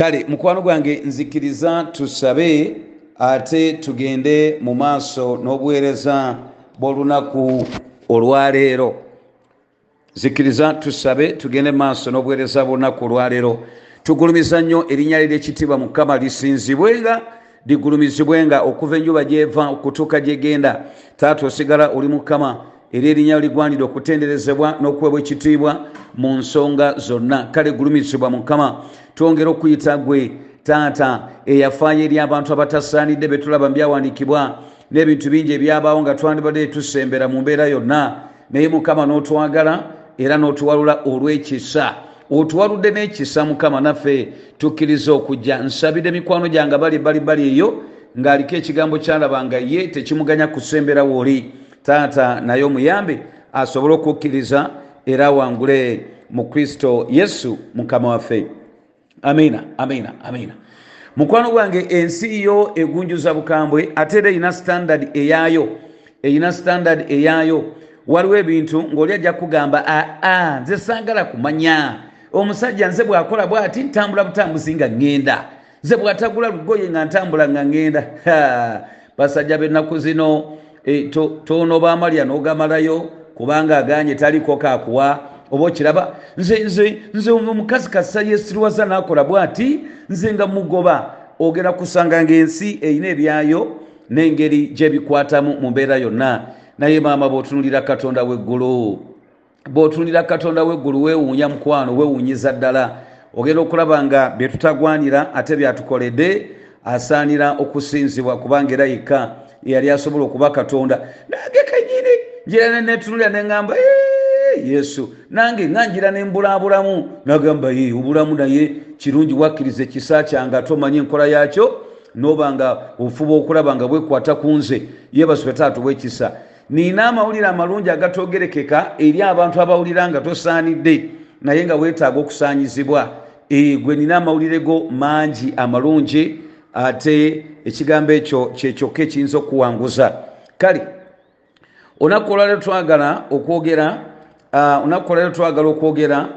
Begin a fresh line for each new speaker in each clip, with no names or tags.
kale mukwano gwange nzikiriza tusabe ate tugende mu maaso n'obuweereza bw'olunaku olwaleero. Zikiriza tusabe tugende maaso n'obuweereza bw'olunaku olwaleero. Tugulumiza nnyo erinnya lye lyekitiibwa mukama lisinzibwenga ligulumizibwenga okuva enjuba gyeva okutuuka gyegenda taata osigala oli mukama era erinnya ligwanire okutenderezebwa n'okuweebwa ekitiibwa mu nsonga zonna. Kale gulumizibwa mukama. Twongera okuyita gwe taata eyafaayo eri abantu abatasaanidde betulaba mu byawandiikibwa n'ebintu bingi ebyabaawo nga twandibadde tusembera mu mbeera yonna. Naye mukama n'otwagala era n'otuwalula olw'ekisa. Otuwaludde n'ekisa mukama naffe tukkiriza okujja. Nsabira emikwano gyange bali bali bali eyo ng'aliko ekigambo kyalabanga ye tekimuganya kusembera wooli taata naye omuyambe asobole okukkiriza era awangule mu kristo yesu mukama waffe. Amiina amiina amiina mukwano gwange ensi yo egunjuza bukambwe ate era erina standard eyaayo erina standard eyaayo. Waliwo ebintu ng'oli ajja kugamba aa nze saagala kumanya. Omusajja nze bwakola bwati ntambula butambuzi nga ŋŋenda. Nze bwatagula lugoye nga ntambula nga ŋŋenda. Basajja b'ennaku zino tonoba amalya n'ogamalayo kubanga aganye taliko kakuwa. Oba okiraba? Nze nze nze omukazi kasa yesirwaza nakola bwati nze nga mugoba ogera kusanga ngaensi erina ebyayo n'engeri gyebikwatamu mu mbeera yonna. Naye maama bw'otunulira katonda w'eggulu bw'otunulira katonda w'eggulu weewuunya mukwano weewuunyiza ddala. Ogenda okulaba nga bye tutagwanira ate byatukoledde asaanira okusinzibwa kubanga era yekka yali asobola okuba katonda. Nange kenyini njira netunulira neŋŋamba yesu nange ŋanjira nembulabulamu nagamba ye obulamu naye kirungi wakkiriza ekisa kyange ate omanye enkola yakyo noba nga ofuba okulaba nga bwekwata ku nze. Yebasube taata bwekisa nina amawulire amalungi agatogerekeka eri abantu abawulira nga tosaanidde naye nga weetaaga okusaanyizibwa. Gwe nina amawulire go mangi amalungi ate ekigambo ekyo kyekyokka ekiyinza okuwanguza. Kale olunaku olwaleero twagala okwogera olunaku olwaleero twagala okwogera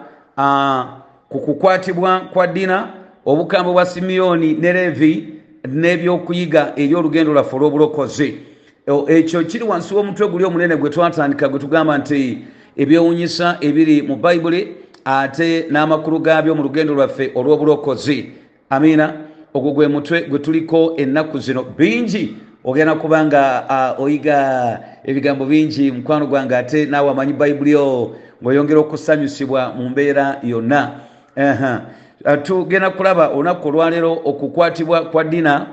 ku kukwatibwa kwa ddina obukambwe bwa simiyoni ne levi n'ebyokuyiga eri olugendo lwaffe olw'obulokozi. Ekyo kiri wansi w'omutwe guli omunene gwe twatandika gwe tugamba nti ebyewunyisa ebiri mu bayibuli ate n'amakulu gaabyo mu lugendo lwaffe olw'obulokozi. Amiina ogwo gwe mutwe gwe tuliko ennaku zino bingi. Ogenda kuba nga oyiga ebigambo bingi mukwano gwange ate naawe amanyi bayibuli o ngaoyongera okusanyusibwa mu mbeera yonna. Tugenda kulaba olunaku olwaleero okukwatibwa kwa ddina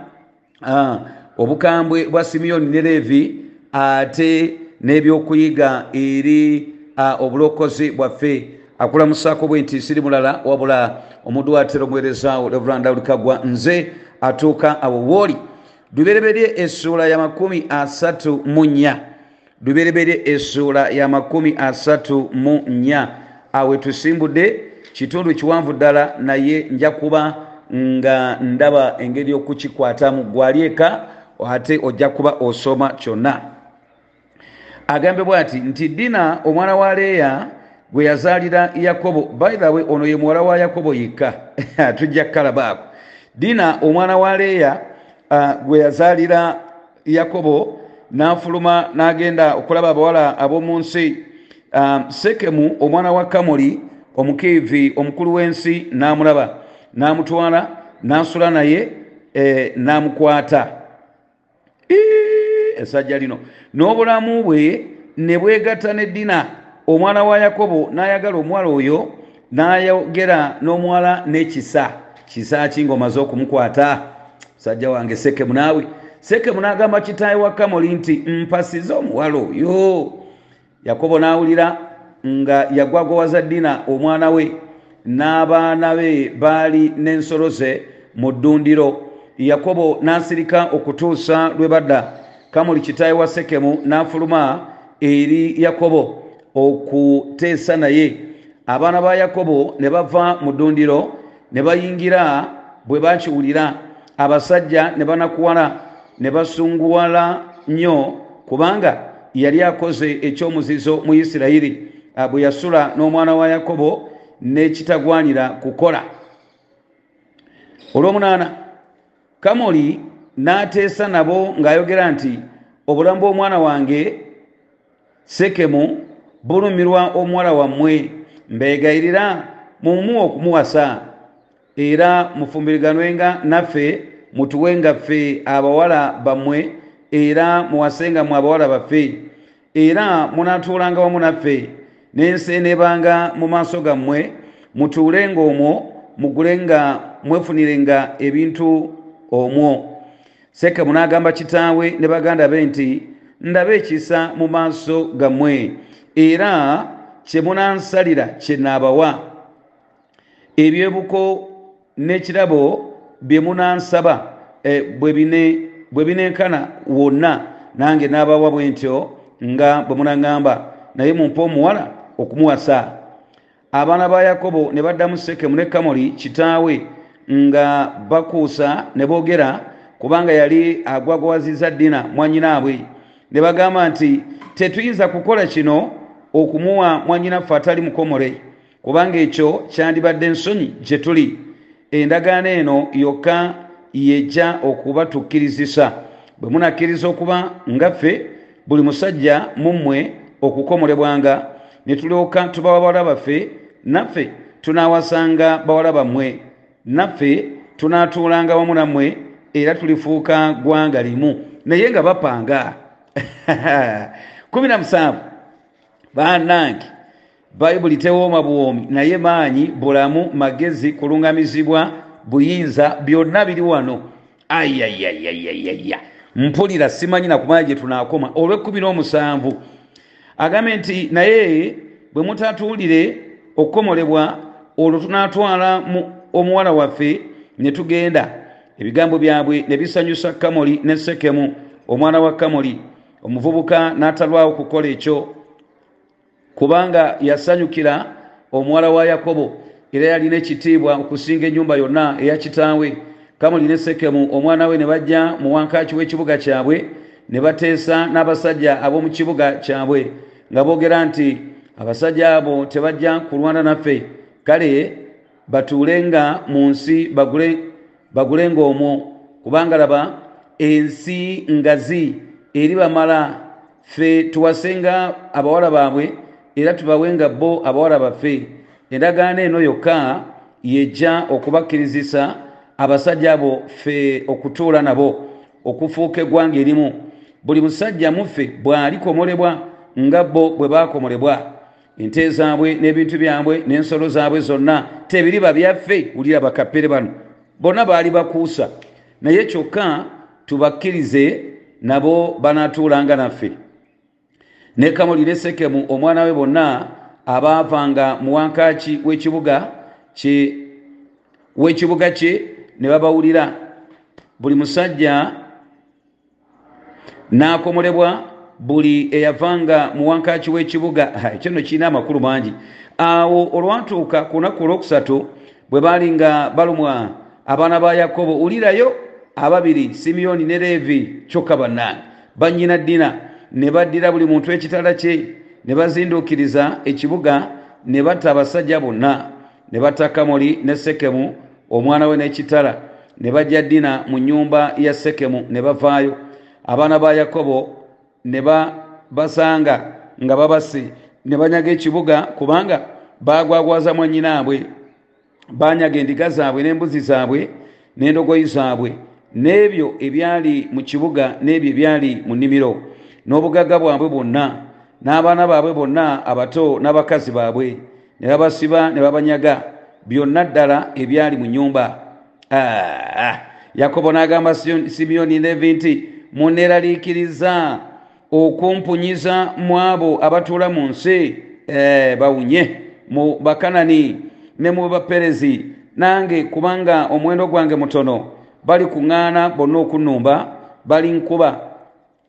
obukambwe bwa simiyoni ne levi ate n'ebyokuyiga eri obulokozi bwaffe akulamusaako bwe nti siri mulala wabula omuddu watera omuweerezaawo reveranda ulikagwa nze atuuka awo. Wooli lubereberye essuula ya makumi asatu mu nnya. Lubereberye essuula ya makumi asatu mu nnya. Awe tusimbudde kitundu kiwanvu ddala naye nja kuba nga ndaba engeri yokukikwatamu gwali eka ate ojja kuba osoma kyonna. Agambe bwati nti dina omwana wa leeya gwe yazaalira yakobo. Baithawe ono ye muwala wa yakobo yekka. Tujja kukalabaako. Dina omwana wa leeya uh, gwe yazaalira yakobo n'afuluma n'agenda okulaba abawala ab'omu nsi. Um, sekemu omwana wa kamoli omukiivi omukulu w'ensi n'amulaba. N'amutwala n'asula naye eh, n'amukwata. Esajja lino. N'obulamu bwe ne bwegatta ne dina omwana wa yakobo n'ayagala omuwala oyo n'ayogera n'omuwala n'ekisa. Kisa ki ngaomaze okumukwata? Sajja wange sekemu naawe. Sekemu n'agamba kitaawe wa kamoli nti mpasize omuwala oyo. Yakobo n'awulira nga yagwagwawaza dina omwana we. N'abaana be baali n'ensolo ze mu ddundiro. Yakobo n'asirika okutuusa lwe badda. Kamuli kitaawe wa sekemu n'afuluma eri yakobo okuteesa naye. Abaana ba yakobo ne bava mu ddundiro ne bayingira bwe bakiwulira abasajja ne banakuwala ne basunguwala nnyo kubanga yali akoze ekyomuzizo mu isirayiri. Bwe yasula n'omwana wa yakobo n'ekitagwanira kukola. Olwomunaana kamoli n'ateesa nabo ng'ayogera nti obulamu bw'omwana wange sekemu bulumirwa omuwala wammwe mbeegayirira mumuwa okumuwasa era mufumbiriganwenga naffe mutuwenga ffe abawala bammwe era muwasenga mu abawala baffe. Era munaatuulanga wamu naffe n'ensi eneebanga mu maaso gammwe mutuulenga omwo mugulenga mwefunirenga ebintu omwo. Sekemu n'agamba kitaawe ne baganda be nti ndaba ekisa mu maaso gammwe era kye munansalira kye naabawa. Ebyebuko n'ekirabo bye munansaba e, bwe binenkana wonna nange n'abawa bwe ntyo nga bwe munaŋŋamba naye mumpe omuwala okumuwasa. Abaana ba yakobo ne baddamu sekemu ne kamoli kitaawe nga bakuusa ne boogera kubanga yali agwagwaziza ddina mwanyinaabwe ne bagamba nti tetuyinza kukola kino okumuwa mwanyinaffe atali mukomole kubanga ekyo kyandibadde ensonyi gye tuli. Endagaano eno yokka yejja okuba tukkirizisa bwe munakkiriza okuba ngaffe buli musajja mummwe okukomolebwanga ne tulyoka tubawa bawala baffe naffe tunaawasanga bawala bammwe. Naffe tunaatuulanga wamu nammwe era tulifuuka gwanga limu. Naye nga bapanga. Kumi na musanvu bannange bayibuli tewooma buwoomi naye maanyi bulamu magezi kulungamizibwa buyinza byonna biri wano. Ayayayayaya mpulira simanyi nakumanya gye tunaakoma. Olw'ekkumi n'omusanvu. Agambe nti naye bwe mutatuulire okukomolebwa olwo tunaatwala omuwala waffe ne tugenda. Ebigambo byabwe ne bisanyusa kamoli ne sekemu omwana wa kamoli. Omuvubuka n'atalwawo kukola ekyo kubanga yasanyukira omuwala wa yakobo era yalina ekitiibwa okusinga ennyumba yonna eya kitaawe. Kamuli ne sekemu omwana we ne bajja mu wankaaki w'ekibuga kyabwe ne bateesa n'abasajja ab'omu kibuga kyabwe nga boogera nti abasajja abo tebajja kulwana naffe. Kale batuulenga mu nsi bagulenga omwo kubanga laba ensi ngazi eri bamala. Ffe tuwasenga abawala baabwe era tubawenga bo abawala baffe. Endagaano eno yokka yejja okubakkirizisa abasajja abo ffe okutuula nabo okufuuka eggwanga erimu. Buli musajja muffe bw'alikomolebwa nga bo bwe baakomolebwa. Ente zaabwe n'ebintu byabwe n'ensolo zaabwe zonna tebiriba byaffe wulira bakappere bano. Bonna baali bakuusa. Naye kyokka tubakkirize nabo banaatuulanga naffe ne kamoli ne sekemu omwana we bonna abaavanga mu wankaaki w'ekibuga w'ekibuga kye ne babawulira. Buli musajja n'akomolebwa buli eyavanga mu wankaaki w'ekibuga ekyo nno kirina amakulu mangi. Awo olwatuuka ku lunaku olwokusatu bwe baali nga balumwa abaana ba yakobo wulirayo ababiri simiyoni ne leevi kyokka bannange. Bannyina ddina ne baddira buli muntu ekitala kye ne bazinduukiriza ekibuga ne batta abasajja bonna ne batta kamoli ne sekemu omwana we n'ekitala ne bajja ddina mu nnyumba ya sekemu ne bavaayo. Abaana ba yakobo ne basanga nga babase ne banyaga ekibuga kubanga bagwagwaza mwannyinaabwe banyaga endiga zaabwe n'embuzi zaabwe n'endogoyi zaabwe n'ebyo ebyali mu kibuga n'ebyo ebyali mu nnimiro n'obugagga bwabwe bwonna n'abaana baabwe bonna abato n'abakazi baabwe ne babasiba ne babanyaga byonna ddala ebyali mu nyumba yakobo n'agamba simiyoni levi nti muneeraliikiriza okumpunyiza mu abo abatuula mu nsi bawunye mu bakanani ne mu baperezi nange kubanga omuwendo gwange mutono bali kuŋŋaana bonna okunnumba bali nkuba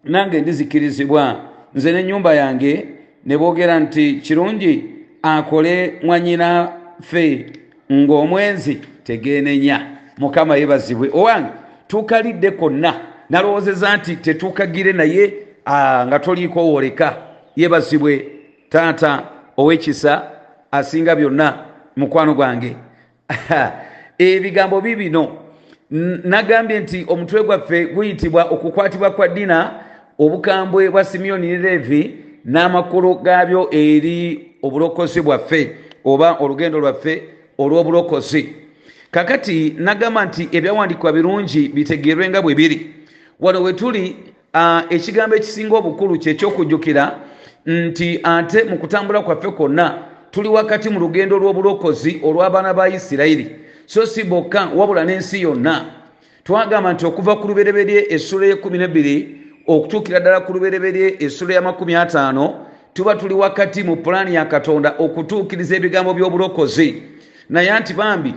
nange ndizikirizibwa. Nze n'ennyumba yange ne boogera nti kirungi akole mwannyinaffe ng'omwezi tegeenenya. Mukama yebazibwe owange tuukalidde konna nalowoozeza nti tetuukagire naye nga toliiko wooleka yebazibwe taata ow'ekisa asinga byonna mukwano gwange. Ebigambo bibino nagambye nti omutwe gwaffe guyitibwa okukwatibwa kwa dina obukambwe bwa simiyoni ne levi n'amakulu gaabyo eri obulokozi bwaffe oba olugendo lwaffe olw'obulokozi. Kakati nagamba nti ebyawandiikibwa birungi bitegeerwe nga bwe biri. Wano we tuli ekigambo ekisinga obukulu kyekyokujjukira nti ate mu kutambula kwaffe kwonna tuli wakati mu lugendo lw'obulokozi olw'abaana ba isirayiri. So si bokka wabula n'ensi yonna. Twagamba nti okuva ku lubereberye essula y'ekumi nebbiri okutuukira ddala ku lubereberye essula ya makumi ataano tuba tuli wakati mu pulaani ya katonda okutuukiriza ebigambo by'obulokozi. Naye anti bambi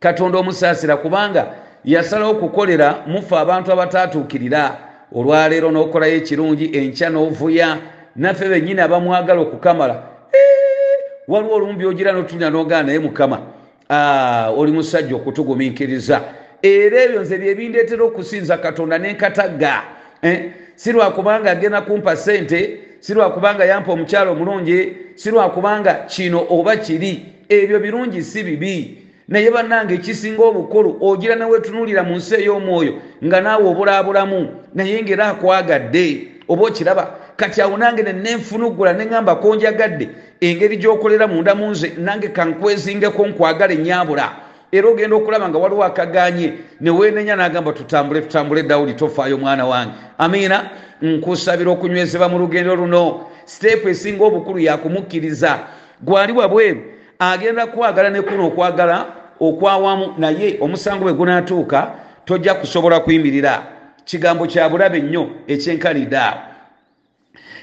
katonda omusaasira kubanga yasalawo okukolera mufe abantu abataatuukirira olwaleero n'okolayo ekirungi enkya n'ovuya naffe bennyini abamwagala okukamala. Waliwo olumu byogira notulina nogana naye mukama. Oli musajja okutugumiikiriza era ebyo nze byebindeetera okusinza katonda nenkatagga si lwakubanga agenda kumpa sente si lwakubanga yampa omukyalo omulungi si lwakubanga kino oba kiri ebyo birungi si bibi. Naye bannange ekisinga obukulu ogira newetunulira mu nsi ey'omwoyo nga naawe obulaabulamu naye ngaera akwagadde oba okiraba kati awo nange nenenfunugula neŋamba konjagadde engeri gyokolera munda mu nze nange kankwezingeko nkwagala enyabula era ogenda okulaba nga waliwo akaganye neweenenya nagamba tutambule tutambule dawudi tofaayo mwana wange. Amiina nkusabira okunywezebwa mu lugendo luno. Siteepu esinga obukulu yakumukkiriza. Gwali wabweru agenda kwagala nekuno okwagala okwawamu naye omusango bwe gunaatuuka tojja kusobola kuyimirira kigambo kya bulabe nnyo ekyenkalidde awo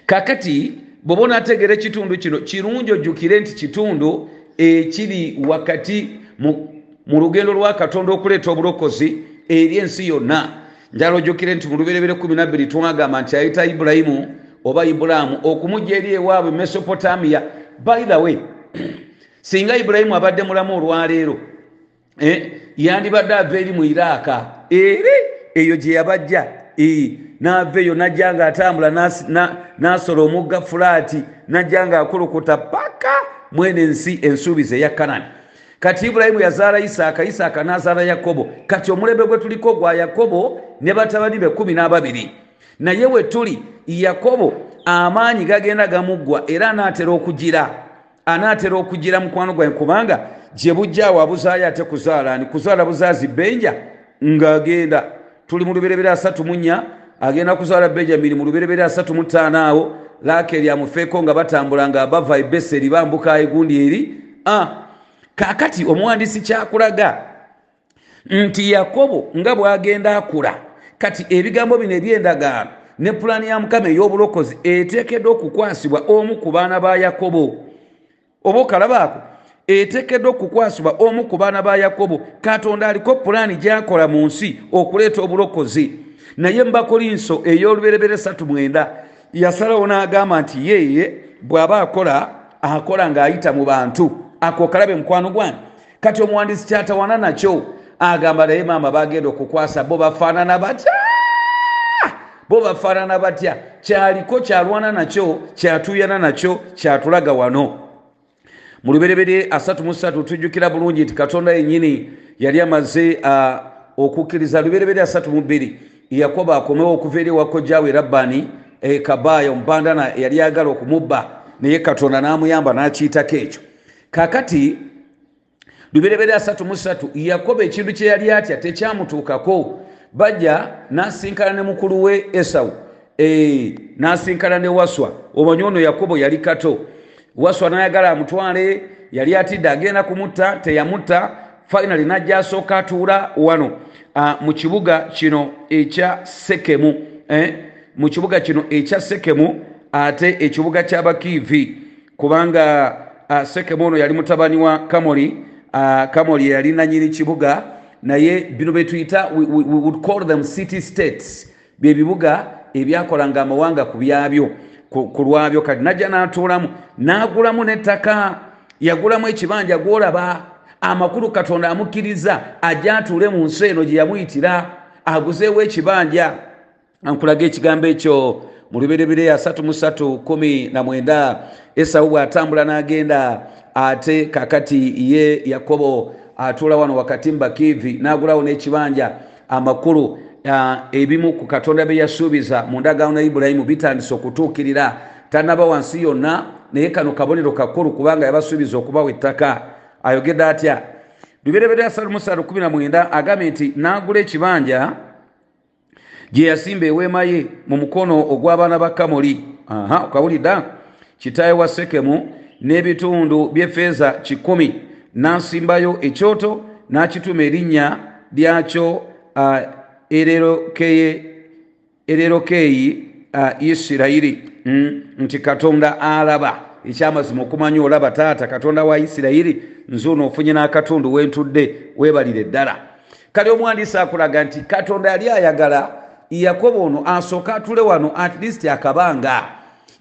kakati bweoba onaategeera ekitundu kino kirungi ojjukire nti kitundu ekiri wakati lugendo lwa katonda okuleeta obulokozi eri ensi yonna. Njala ojjukire nti mu luberebere 12 twagamba nti ayita ibulayimu oba ibulaamu okumujja eri ewaabwe mesopotamiya by the way singa ibulayimu abadde mulamu olwaleero eh, yandibadde ava eri mu iraaka eri eyo gye yabajja. Naava eyo najja nga atambula nasola omugga fulaati najja nga akulukuta paka mwene ensi ensuubizi eya kanani kati ibulayimu yazaala isaaka isaaka nazaala yakobo. Kati omulembe gwe tuliko gwa yakobo ne batabani be kumi n'ababiri. Naye we tuli yakobo amaanyi gagenda gamuggwa era anaatera okugira. Anaatera okugira mukwano gwaye kubanga gye bujjaawo abuzaayo ate kuzaala ni kuzaala buzaazi benja ng'agenda. Tuli mu luberebere asatu mu nnya agenda kuzaala benjamini mu luberebere asatu mu ttaano awo. Laakeri amufeeko nga batambula nga bava ebeseri bambuka egundi eri. Ah, kaakati omuwandiisi kyakulaga nti yakobo nga bwagenda akula kati ebigambo bino ebyendagaano ne pulaani ya mukama ey'obulokozi eteekeddwa okukwasibwa omu ku baana ba yakobo. Oba okalabaako eteekeddwa okukwasibwa omu ku baana ba yakobo. Katonda aliko pulaani gyakola mu nsi okuleeta obulokozi. Naye mubakolinso ey'oluberebere 39 yasalawo n'agamba nti yeeye bw'aba akola akola ng'ayita mu bantu ako kalabe mukwano gwange kati omuwandiisi kyatawana nakyo agamba naye maama bagenda okukwasa bo bafaanana batya? Bo bafaanana batya? Kyaliko kyalwana nakyo kyatuyana nakyo kyatulaga wano. Mu mu ssatu tujjukira bulungi nti katonda yennyini yali amaze okukkiriza mu bbiri. Yakobo akomewo okuva eri ewakojjaawe rabbani e kabaaya omubandana yali agala okumubba. Naye katonda n'amuyamba n'akiyitako ekyo kakati mu ssatu yakobo ekintu kye yali atya tekyamutuukako bajja n'asinkana ne mukulu we esawu n'asinkana ne waswa. Omanyi ono yakobo yali kato. Waswa nayagala amutwale yali atidde agenda kumutta teyamutta finali najja asooka atuula wano. Mu kibuga kino ekya sekemu eh? mu kibuga kino ekya sekemu ate ekibuga ky'abakiivi kubanga sekemu ono yali mutabani wa kamoli. Uh, kamoli yali nanyini kibuga. Naye bino betuyita would call them city states. Byebibuga ebyakolanga amawanga ku byabyo ku lwabyo. Kati najja n'atuulamu n'agulamu n'ettaka. Yagulamu ekibanja gwolaba amakulu katonda amukkiriza ajja atuule mu nsi eno gye yamuyitira aguzeewo ekibanja. Ankulaga ekigambo ekyo mu luberebere asatu mu ssatu kumi na mwenda esawu bw'atambula n'agenda ate kakati ye yakobo atuula wano wakati mubakiivi n'agulawo n'ekibanja amakulu ebimu ku katonda bye yasuubiza mu ndagaano ya ibulayimu bitandise okutuukirira. Tanaba wansi yonna naye kano kabonero kakulu kubanga yabasuubiza okubawa ettaka. Ayogedde atya? Salumusa 19 agambye nti n'agula ekibanja gye yasimba eweema ye mu mukono ogw'abaana ba kamoli. Okawulidda kitaawe wa sekemu n'ebitundu by'effeeza kikumi. N'asimbayo ekyoto n'akituma erinnya lyakyo ererokeyi isirayiri mm, nti katonda alaba. Ekyamazima okumanya olaba taata katonda wa isirayiri nze ono ofunye n'akatundu wentudde webalire ddala. Kale omwandiisi akulaga nti katonda yali ayagala yakobo ono asooka atule wano at least akabanga.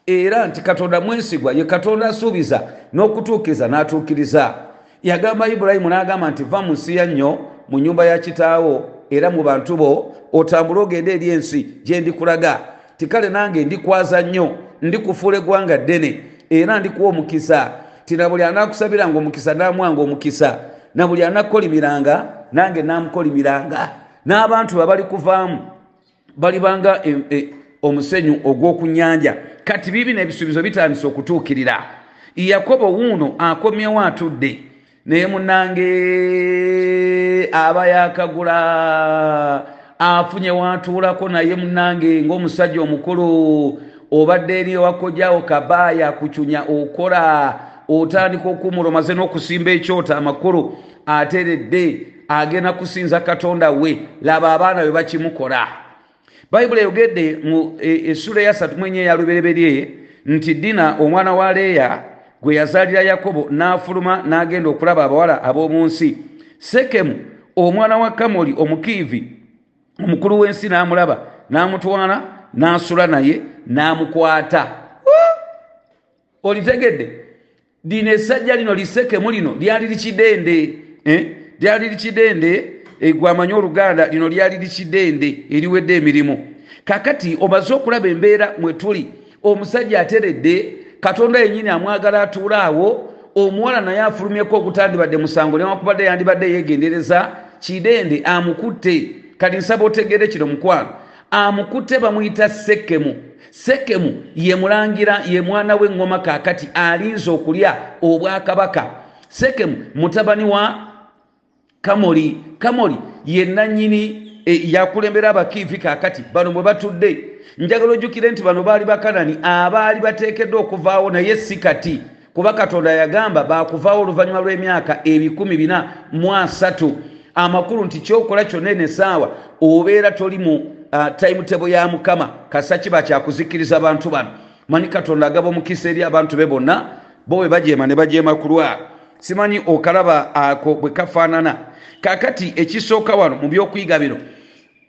Era nti katonda mwesigwa ye katonda asuubiza n'okutuukiriza n'atuukiriza. Yagamba ibulayimu n'agamba nti va mu nsi ya nnyo mu nyumba ya kitaawo era mu bantu bo otambule ogende eri ensi gye ndikulaga. Tikale nange ndikwaza nnyo ndikufuula eggwanga ddene era ndikuwa omukisa. Tina buli anakusabiranga omukisa namwanga omukisa. Na buli anakolimiranga nange namukolimiranga n'abantu babali kuvaamu balibanga e, e, omusenyu ogw'okunyanja. Kati bibi n'ebisuubizo bitandise okutuukirira. Yakobo wuuno akomyewo atudde naye munange aba yakagula afunye watuulako naye munange ng'omusajja omukulu obadde eri ewakojjawo kabaaya kucunya okola otandika okumula omaze n'okusimba ekyoto amakulu ateredde agenda kusinza katonda we. Laba abaana be bakimukola bayibuli eyogedde mu essula eyasatu mwenye eyalubereberye nti dina omwana wa leeya gwe yazaalira yakobo n'afuluma n'agenda okulaba abawala ab'omu nsi. Sekemu omwana wa kamoli omukiivi omukulu w'ensi n'amulaba n'amutwala n'asula naye n'amukwata. Olitegedde? Lino essajja lino lisekemu lino lyali likidende lyali likidende gwamanyi oluganda lino lyali likidende eriwedde emirimu. Kakati omaze okulaba embeera mwe tuli omusajja ateredde katonda yenyini amwagala atuula awo omuwala naye afulumyeko okutandibadde musango newakubadde yandibadde yegendereza kidende amukutte kati nsaba otegere kino mukwano amukutte bamuyita sekemu. Sekemu ye mulangira ye mwana w'eŋŋoma kaakati alinza okulya obwakabaka. Sekemu mutabani wa kamoli kamoli ye nannyini e, yakulembera abakiivi kaakati bano bwe batudde. Njagala ojjukire nti bano baali bakanani abaali bateekeddwa okuvaawo naye si kati. Kuba katonda yagamba bakuvaawo oluvannyuma lw'emyaka ebikumi bina mu asatu. Amakulu nti kyokola kyonna eno essaawa obeera toli mu timetable ya mukama. Kasa kiba kyakuzikiriza abantu bano. Manyi katonda agaba omukisa eri abantu be bonna bo bwe bajeema ne bajeema ku lwala simanyi okalaba ako bwe kafaanana kakati ekisooka wano mu byokuyiga bino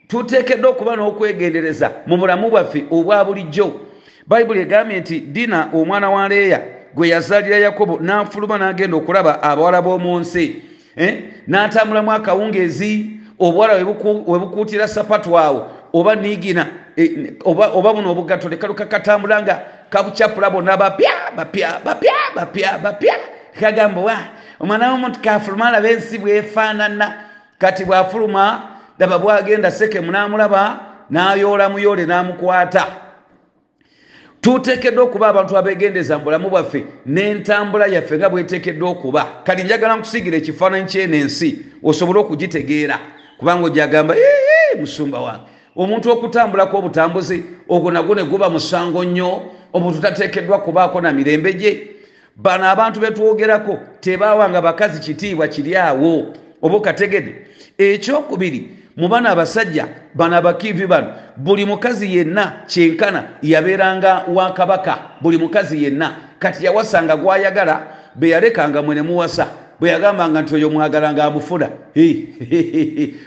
tuteekeddwa okuba n'okwegendereza mu bulamu bwaffe obwa bulijjo. Bayibuli egambye nti dina omwana wa leeya gwe yazaalira yakobo n'afuluma n'agenda okulaba abawala b'omu nsi eh? n'atambulamu akawungeezi obuwala we bukuutira sapatu awo oba niigina eh, oba, buno obugato lekaluka katambula nga kabucyapula bonna bapya bapya bapya bapya bapya. Kagamba wa omwana w'omuntu kafuluma alaba ensi bwefaanana. Kati bw'afuluma daba bwagenda sekemu n'amulaba n'ayoola muyoole n'amukwata. Tuteekeddwa okuba abantu abegendeza mu bulamu bwaffe n'entambula yaffe nga bweteekeddwa okuba. Kati njagala nkusigira ekifaananyi kyeno ensi osobole okugitegeera kubanga ojagamba musumba wange. Omuntu okutambulako obutambuzi ogwo nagwo ne guba musango nnyo omuntu tateekeddwa kubaako na mirembe gye bano abantu betwogerako tebawanga bakazi kitiibwa kiri awo. Oba okategedde ekyokubiri mu bana abasajja bano abakiivi bano buli mukazi yenna kyenkana yabeeranga wa kabaka. Buli mukazi yenna. Kati yawasanga gwayagala beyalekanga mwene muwasa. Bwe yagambanga nti oyo mwagalanga amufuna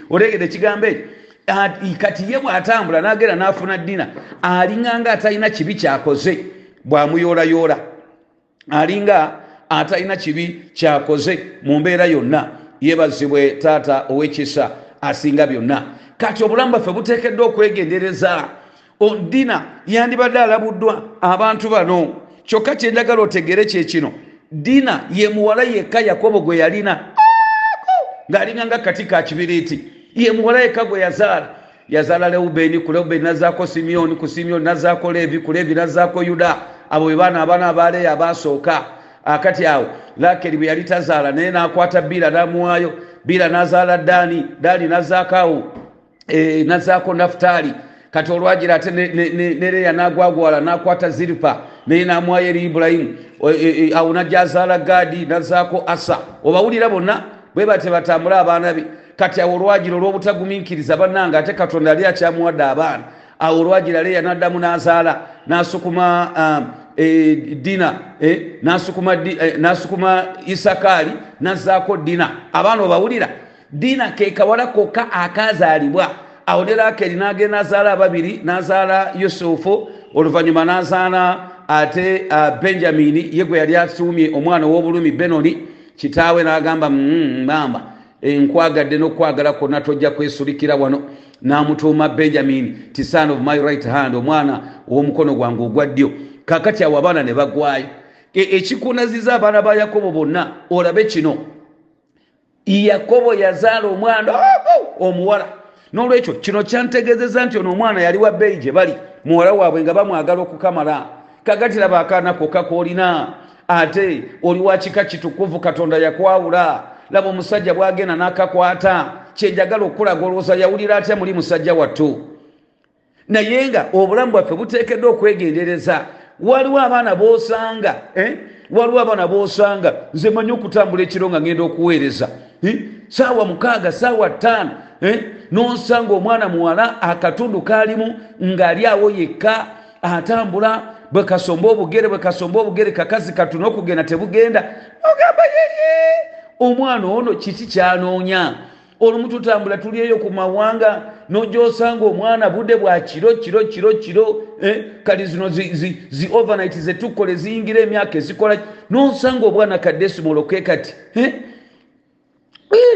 olegedde ekigambo ekyo kati ye bw'atambula n'agenda n'afuna ddina alinganga atalina kibi kyakoze. Bw'amuyoolayoola alinga atalina kibi kyakoze mu mbeera yonna. Yebazibwe taata ow'ekisa asinga byonna. Kati obulamu bwaffe buteekeddwa okwegendereza. Dina yandibadde alabuddwa abantu bano. Kyokka kyenjagala otegere kyekino dina ye muwala yekka yakobo gwe yalina. Ng'alinganga kati ka kibiriiti. Ye muwala yekka gwe yazaala. Yazaala leubeni ku leubeni nazaako simiyoni ku simiyoni nazaako leevi ku leevi nazaako yuda abo be baana abaana abaleeyo abasooka akati awo. Lakeri bwe yali tazaala naye nakwata biira namuwaayo. Biira nazaala daani daani nazaako awo e, nazaako nafutaali. Kati olwagira ate nereya nagwagwala nakwata ziripa naye namwayo eri ibulayimu e, e, awo najja azaala gaadi nazaako asa. Obawulira bonna? Bwe bate batambule abaana be. Kati awo olwagira olwobutagumiikiriza bannanga ate katonda yali akyamuwadde abaana. Awo olwagira leya naddamu nazaala nasukuma um, dina e, nasukuma, e, nasukuma isakaali nazaako dina. Abaana obawulira dina kekawala kokka akazaalibwa. Awo ne rakeri nagenda nazaala ababiri nazaala yusufu oluvanyuma nazaala ate uh, benjamini ye gwe yali asuumye omwana ow'obulumi benoni. Kitaawe nagamba mamba mm, nkwagadde n'okwagala kwonna tojja kwesulikira wano. Namutuuma benjamin ti son of my right hand omwana ow'omukono gwange ogwa ddyo kakati awo abaana ne bagwayo. Ekikunaziza abaana ba yakobo bonna olabe kino. Yakobo yazaala omwana omuwala. N'olwekyo kino kyantegezeza nti ono omwana yali wa bbeeyi gye bali muwala waabwe nga bamwagala okukamala. Kakati laba akaana kokka koolina ate oli wa kika kitukuvu katonda yakwawula. Laba omusajja bwagenda nakakwata kyenjagala okulaga olowooza yawulira atya muli musajja wattu? Naye nga obulamu bwaffe buteekeddwa okwegendereza waliwo abaana bosanga eh? waliwo abaana bosanga nze manyi okutambula ekiro nga ngenda okuweereza eh? saawa mukaaga saawa ttaano eh? nosanga omwana muwala akatundu kalimu ng'ali awo yekka atambula bwekasomba obugere bwekasomba obugere kakazi katuna okugenda tebugenda ogamba yeye omwana ono kiki kyanoonya olumu tutambula tulieyo ku mawanga nojosanga omwana budde bwa kiro kiro kiro kiro eh, kali zino zi, overnight zetukola ziyingira emyaka ezikola nosanga obwana kaddesimoloke kati eh?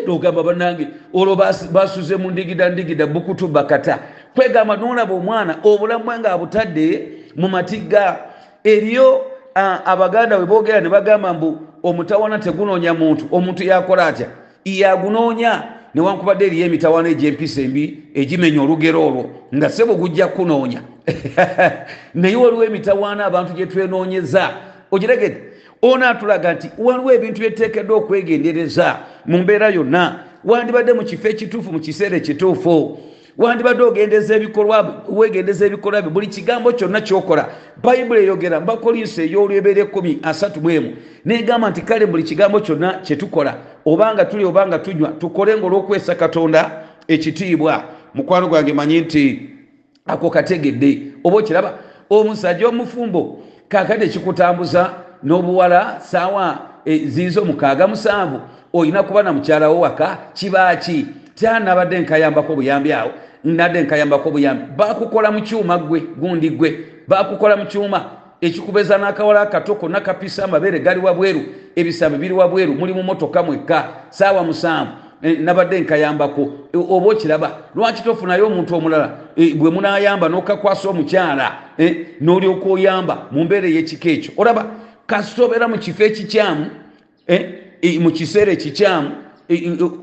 nogamba banange olwo basuze mu ndigida ndigida bukutu bakata. Kwegamba nolaba omwana obulamu bwange abutadde mu matigga eriyo abaganda we boogera ne bagamba mbu omutawana tegunoonya muntu omuntu yakola atya? Yagunoonya newankubadde eriyo emitawana egyempisa embi egimenya olugero olwo nga sebo gujja kunoonya. Naye waliwo emitawaana abantu gyetwenoonyeza ogiregedde ono atulaga nti waliwo ebintu byeteekeddwa okwegendereza mu mbeera yonna. Wandibadde mu kifo ekituufu mu kiseera ekituufu. Wandibadde ogendeza ebikolwa wegendeza ebikolwa bye buli kigambo kyonna kyokola. Bayibuli eyogera mubakolinso ey'olwebera ekumi asatu bwemu negamba nti kale buli kigambo kyonna kyetukola obanga tuli obanga tunywa tukole nga olw'okwesa katonda ekitiibwa. Mukwano gwange manyi nti ako kategedde. Oba okiraba omusajja omufumbo kakati ekikutambuza n'obuwala saawa e, ziizo mukaaga musanvu olina kuba na mukyalawo waka kibaaki tyanabadde nkayambako obuyambi awo nadde nkayambako obuyambi. Bakukola mu kyuma gwe gundi gwe bakukola mu kyuma ekikubeza n'akawala akato konna kapisa amabeere gali wabweru ebisambi biri wabweru muli mu motoka mwekka saawa musanvu. Nabadde nkayambako. Oba okiraba lwaki tofunayo omuntu omulala? Bwe munayamba n'okakwasa omukyala n'olyoka oyamba mu mbeera ey'ekika ekyo. Olaba kasitobeera mu kifo ekikyamu mu kiseera ekikyamu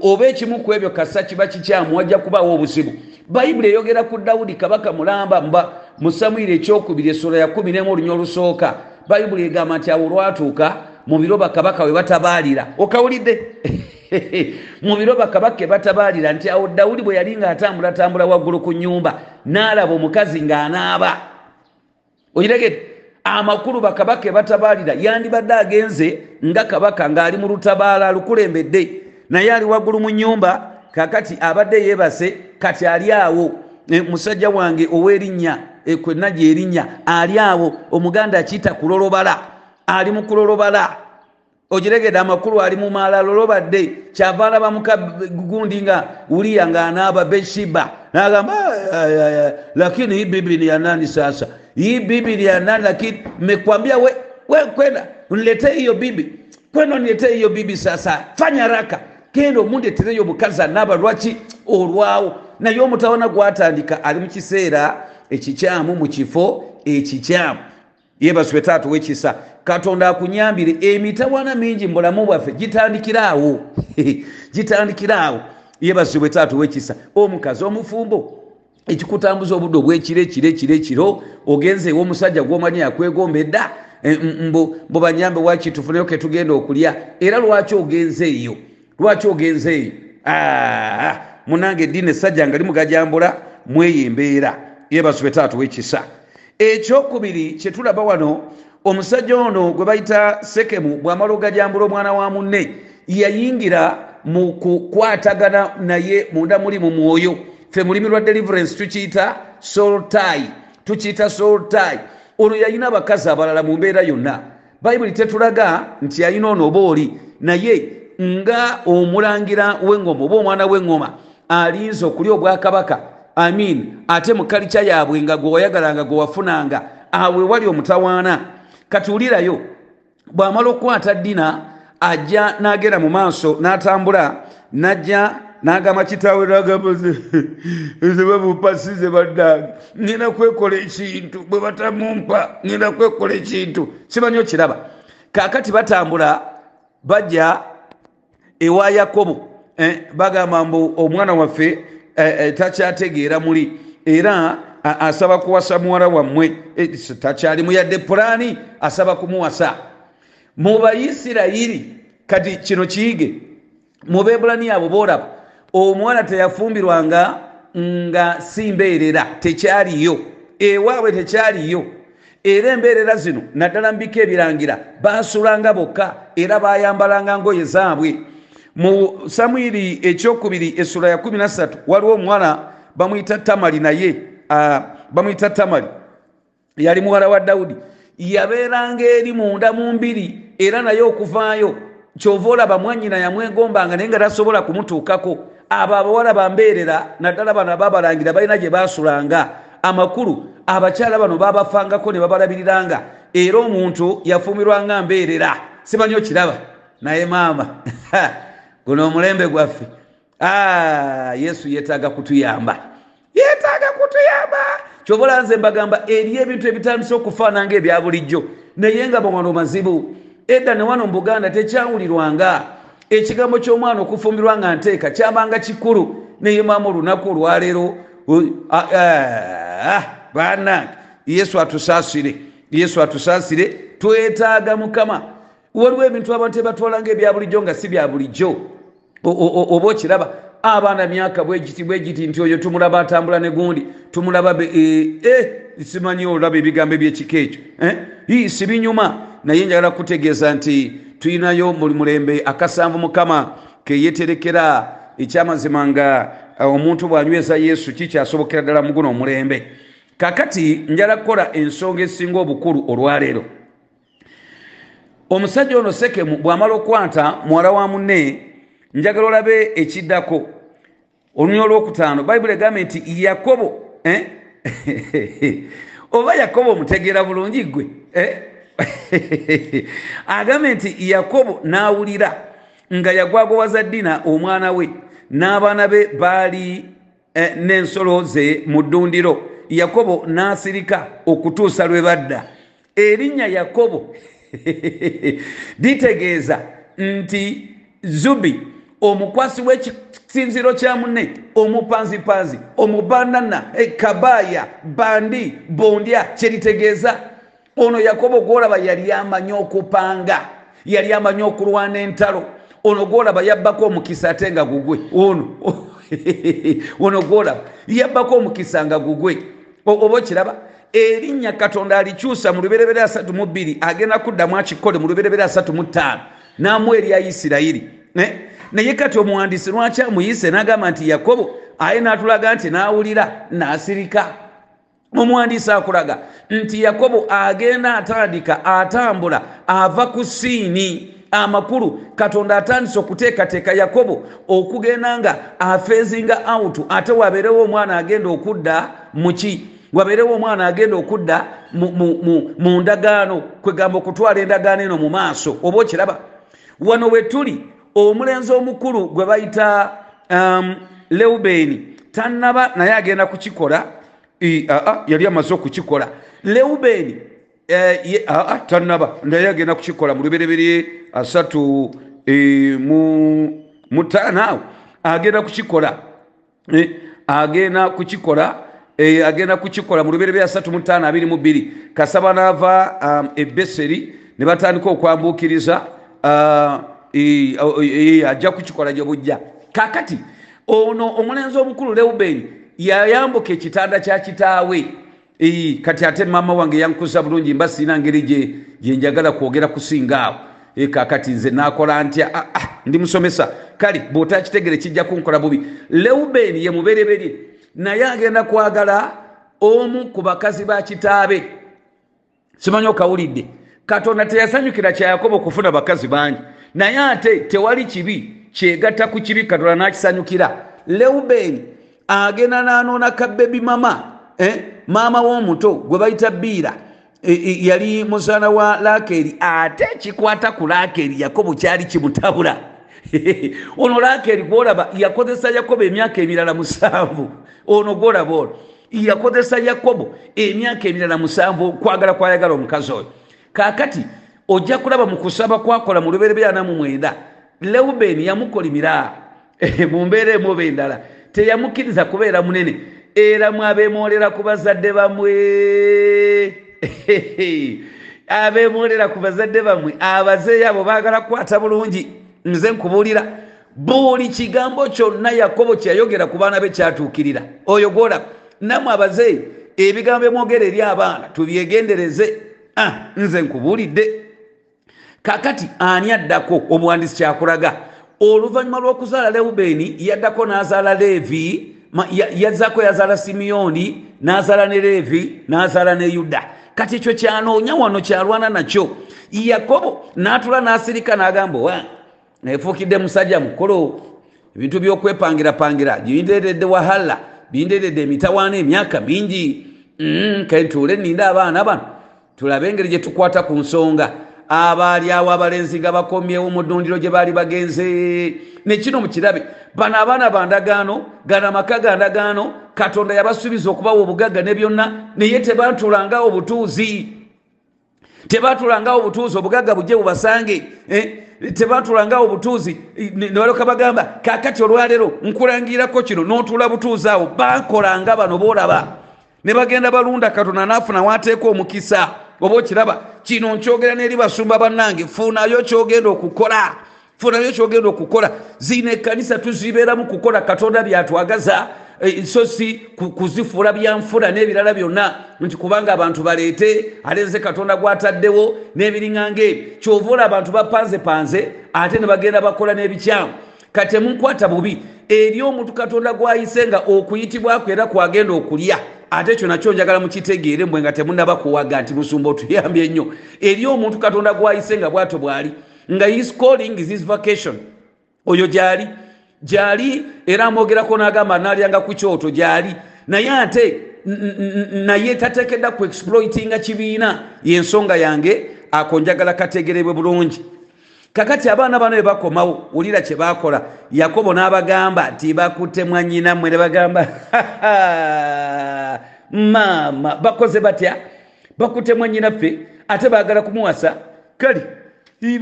oba ekimu ku ebyo kasa kiba kikyamu wajja kubaawo obuzibu bayibuli eyogera ku dawudi kabaka mulamba mba mu samwiri ekyokubiri esula ya kumi nemu olunya olusooka bayibuli egamba nti awo olwatuuka mu biro bakabaka we batabaalira. Okawulidde? Mu biro bakabaka ebatabaalira nti awo dawudi bwe yali ng'atambulatambula waggulu ku nyumba n'alaba omukazi ng'anaaba. Oyiregedde amakulu bakabaka ebatabaalira yandibadde agenze nga kabaka ng'ali mu lutabaala alukulembedde naye ali waggulu mu nyumba kakati abadde yeebase kati ali awo musajja wange ow'erinnya kwenna gyerinnya ali awo omuganda akiyita kulolobala ali mu kulolobala ogiregedde amakulu ali mu maala lolobadde kyava alaba muka gundi nga uliya ng'anaaba beshiba nagamba lakini hii bibi ni ya nani sasa? Hii bibi ni ya nani? Lakini mekwambia we, we kwenda niletee hiyo bibi kwenda niletee hiyo bibi sasa? Fanya raka genda omundetereyo omukazi anaaba lwaki? Olwawo naye omutawana gwatandika ali mu kiseera ekikyamu mu kifo ekikyamu. Yebasube taata wekisa katonda akunyambire emitawana mingi mu bulamu bwaffe gitandikiraawo gitandikira awo. Yebazibwe taata owekisa omukazi omufumbo ekikutambuza obudde obwekiro ekiro ekiro ekiro ogenze ewomusajja gwomanyi yakwegombedda e, mbubanyambe waki tufuneyo ketugenda okulya. Era lwaki ogenze eyo lwaki ogenze eyo munange eddiini essajja nga limugajambula mweyo embeera yebazibwe taata owekisa ekyokubiri kyetulaba wano omusajja ono gwe bayita sekemu bwamala ogajambula omwana wa munne yayingira mu kukwatagana naye munda muli mu mwoyo. Fe mulimi lwa deliverance tukiyita soltai tukiyita soltai ono yalina abakazi abalala mu mbeera yonna. Bayibuli tetulaga nti yalina ono oba oli naye nga omulangira w'engoma oba omwana w'engoma alinza okulya obwakabaka amin ate mu kalica yaabwe nga gwe wayagalanga gwe wafunanga awe wali omutawaana. Katuwulirayo bw'amala okukwata ddina ajja n'agenda mu maaso n'atambula n'ajja n'agamba kitaawe nagambazebabupasize baddange ngenda kwekola ekintu bwe batamumpa ngenda kwekola ekintu. Simanyi okiraba. Kaakati batambula bajja ewa yakobo bagamba mbu omwana waffe eh, eh, takyategeera muli. Era asaba kuwasa muwala wammwe takyali muyadde pulaani asaba kumuwasa. Mu bayisirayiri kati kino kiyige mu beebulani abo boolaba omuwala teyafumbirwanga nga si mbeerera tekyaliyo. Ewaabwe tekyaliyo. Era embeerera zino naddala mbika ebirangira baasulanga bokka era bayambalanga ngoye zaabwe mu samwiri ekyokubiri essula ya 13 waliwo omuwala bamuyita tamali naye bamuyita tamali yali muwala wa dawudi. Yabeeranga eri munda mu mbiri era naye okuvaayo kyova olaba mwanyina yamwegombanga naye nga tasobola kumutuukako. Abo abawala bambeerera naddala bano ababalangira balina gye basulanga amakulu abakyala bano babafangako ne babalabiriranga. Era omuntu yafumirwanga mbeerera. Simanyi okiraba? Naye maama guno omulembe gwaffe. Yesu yeetaaga kutuyamba. Yeetaaga kutuyamba. Kyova olanze mbagamba eri ebintu ebitandise okufaananga ebya bulijjo. Naye nga bawano mazibu edda ne wano mu buganda tekyawulirwanga. Ekigambo ky'omwana okufumbirwa nga nteeka kyabanga kikulu. Naye maama olunaku olwaleero banange yesu atusaasire. Yesu atusaasire twetaaga mukama waliwo ebintu abantu ebatwalanga ebya bulijjo nga si bya bulijjo. Oba okiraba abaana myaka bwegiti bwegiti nti oyo tumulaba atambula ne gundi tumulaba simanyi olaba ebigambo ebyekika ekyo si binyuma naye njagala kutegeeza nti tulinayo muli mulembe akasanvu mukama keyeterekera ekyamazima nga omuntu bw'anyweza yesu kikyasobokera ddala muguno omulembe. Kakati njala kukola ensonga esinga obukulu olwaleero omusajja ono sekemu bw'amala okukwata muwala wa munne njagala olabe ekiddako olunya olwokutaano bayibuli egambe nti yakobo eh? oba yakobo omutegeera bulungi gwe eh? agambe nti yakobo n'awulira nga yagwagowaza ddina omwana we n'abaana be baali eh, n'ensolo ze mu ddundiro yakobo n'asirika okutuusa lwe badda erinnya yakobo litegeeza nti zubi omukwasi w'ekisinziro kya munne omupanzipanzi omubanana kabaya bandi bondya kyeritegeeza ono yakobo gwolaba yali amanyi okupanga yali amanyi okulwana entalo. Ono gwolaba yabbako omukisa ate nga gugwe. Ono ono gwolaba yabbako omukisa nga gugwe. Oba okiraba erinnya katonda alikyusa mu luberebere asatu mu bbiri agenda kuddamu akikole mu luberebere asatu mu ttaano. N'amu erya isirayiri naye kati omuwandiisi lwaki amuyise n'agamba nti yakobo aye n'atulaga nti n'awulira n'asirika. Omuwandiisi akulaga nti yakobo agenda atandika atambula ava ku siini. Amakulu katonda atandise okuteekateeka yakobo okugenda nga afeezinga out ate wabeerewo omwana agenda okudda muki wabeerewo omwana agenda okudda mu ndagaano kwegamba okutwala endagaano eno mu maaso oba okiraba? Wano we tuli omulenzi omukulu gwe bayita um, leubeeni tannaba naye agenda kukikola yali amaze okukikola. Leubeeni tannaba naye agenda kukikola mu lubereberye asatu mu mutaano awo agenda kukikola Eh, agenda kukikola eh, agenda kukikola mu lubere bya 322 kasaba naava um, ebeseri ne batandika okwambuukiriza uh, eh, eh, ajja kukikola gye bujja. Kakati ono omulenzi omukulu leubeni yayambuka ekitanda kya kitaawe. Eh, kati ate mama wange yankuza bulungi mba sirina ngeri gye gyenjagala kwogera kusinga awo. Eh, kakati nze nakola ntya? Ah, ah, ndi musomesa. Kale bwotakitegere kijja kunkola bubi. Leubeni ye mubereberye naye agenda kwagala omu ku bakazi ba kitaabe. Simanyi okawulidde. Katonda teyasanyukira kya yakobo okufuna bakazi bangi. Naye ate tewali kibi kyegatta ku kibi katonda nakisanyukira. Leubeni agenda nanoona kabebi mama eh? maama w'omuto gwe bayita biira e, e, yali muzaana wa lakeri ate kikwata ku lakeri yakobo kyali kimutabula. Ono lakeri gwolaba yakozesa yakobo emyaka emirala musanvu ono gwolaba ono yakozesa yakobo emyaka emirala musanvu kwagala kwayagala omukazi oyo. Kakati ojja kulaba mu kusaba kwakola mu lubereberana mu mwenda. Leubeni yamukolimira. Mu mbeera emuoba endala. Teyamukkiriza kubeera munene. Era mwabeemwolera ku bazadde bamwe. Abeemwolera ku bazadde bamwe. Abazeeyi abo baagala kukwata bulungi. Nze nkubuulira buli kigambo kyonna yakobo kyeyayogera ku baana be kyatuukirira. Oyo gwolaba nammwe abazeeyi ebigambo emwogera eri abaana tubyegendereze. Ah, nze nkubuulidde. Kakati ani addako? Omuwandiisi kyakulaga. Oluvannyuma lw'okuzaala lewubeeni yaddako n'azaala leevi ma- ya- yazzaako yazaala simiyoni n'azaala ne leevi n'azaala ne yuda. Kati ekyo kyanoonya wano kyalwana nakyo. Yakobo n'atula n'asirika n'agamba wa nefuukidde musajja mukolo ebintu by'okwepangirapangira binderedde wahala binderedde emitawaana emyaka mingi. Mm, kale tuule ninde abaana bano tulabe engeri gye tukwata ku nsonga. Abaali awo abalenzi nga bakomyewo mu ddundiro gye baali bagenze. Nekino mukirabe bano abaana ba ndagaano gano amaka ga ndagaano katonda yabasuubiza okubawa obugagga ne byonna naye tebatulangawo butuuzi tebatulangawo butuuzi obugagga bujje bubasange eh? tebatulangawo butuuzi newaloka bagamba kakati olwaleero nkulangirako kino n'otuula butuuzi awo bakolanga bano boolaba ne bagenda balunda katonda naafuna wateeka omukisa oba okiraba kino nkyogera n'eri basumba bannange funayo kyogenda okukola funayo kyogenda okukola zino ekkanisa tuzibeeramu kukola katonda byatwagaza eh, so si ku- kuzifuula byanfuna n'ebirala byonna nti kubanga abantu baleete alenze katonda gwataddewo n'ebiriŋŋanga ebyo kyova ola abantu bapanzepanze ate ne bagenda bakola n'ebikyamu. Kati temunkwata bubi eri omuntu katonda gwayise nga okuyitibwako era kwagenda okulya ate ekyo nakyo njagala mukitegeere mbwe nga temunaba kuwaga nti musumba otuyambye nnyo. Eri omuntu katonda gwayise nga bwato bwali nga his calling is his vacation. Oyo gyali gyali era amwogerako n'agamba nalyanga ku kyoto gyali. Naye ate naye tatekedda ku exploitinga kibiina yensonga yange ako njagala kategerebwe bulungi. Kakati abaana bano bwe bakomawo wulira kye bakola yakobo n'abagamba nti bakutte mwanyinammwe ne bagamba maama bakoze batya? Bakutte mwanyinaffe ate baagala kumuwasa. Kale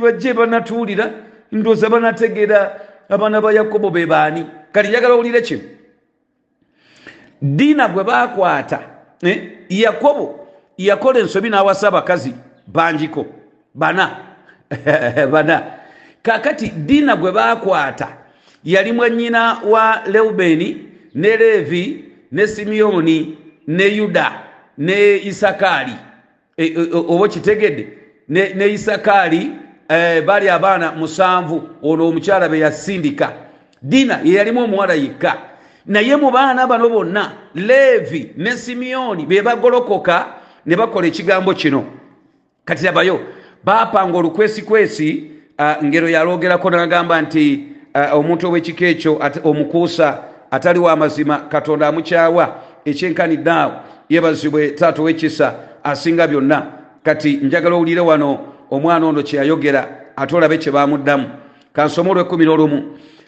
bajje banatuwulira ndooza banategeera abaana ba yakobo be baani? Kati njagala owulire kino diina gwe baakwata eh, yakobo yakola ensobi n'awasa abakazi bangiko bana bana. Kakati diina gwe baakwata yali mwannyina wa leubeni ne leevi ne simiyoni ne yuda ne isakaali. E- e- oba kitegedde ne isakaali eh, baali abaana musanvu ono omukyala be yasindika. Diina ye yalimu omuwala yekka. Naye mu baana bano bonna leevi ne simiyoni be bagolokoka ne bakola ekigambo kino. Kati labayo baapanga olukwesikwesi uh, ngero yaloogerako nagamba nti uh, omuntu ow'ekika ekyo omukuusa atali wa mazima katonda amukyawa. Ekyenkanidde awo yebazibwe taata ow'ekisa asinga byonna. Kati njagala owulire wano omwana ono kyeyayogera ate olabe kye bamuddamu. Kansome olwekumi n'olumu.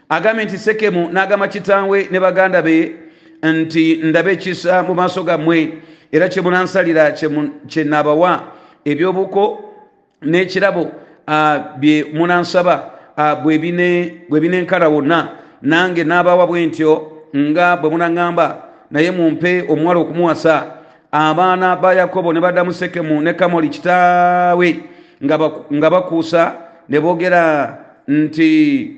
Agambye nti sekemu n'agamba kitaawe ne baganda be nti ndabe ekisa mu maaso gammwe era kye munansalira kye naabawa ebyobuko n'ekirabo bye munansaba bwe binenkala wonna. Nange n'abawa bwe ntyo nga bwe munaŋŋamba naye mumpe omuwala okumuwasa. Abaana ba yakobo ne baddamu sekemu ne kamoli kitaawe nga bakuusa ne boogera nti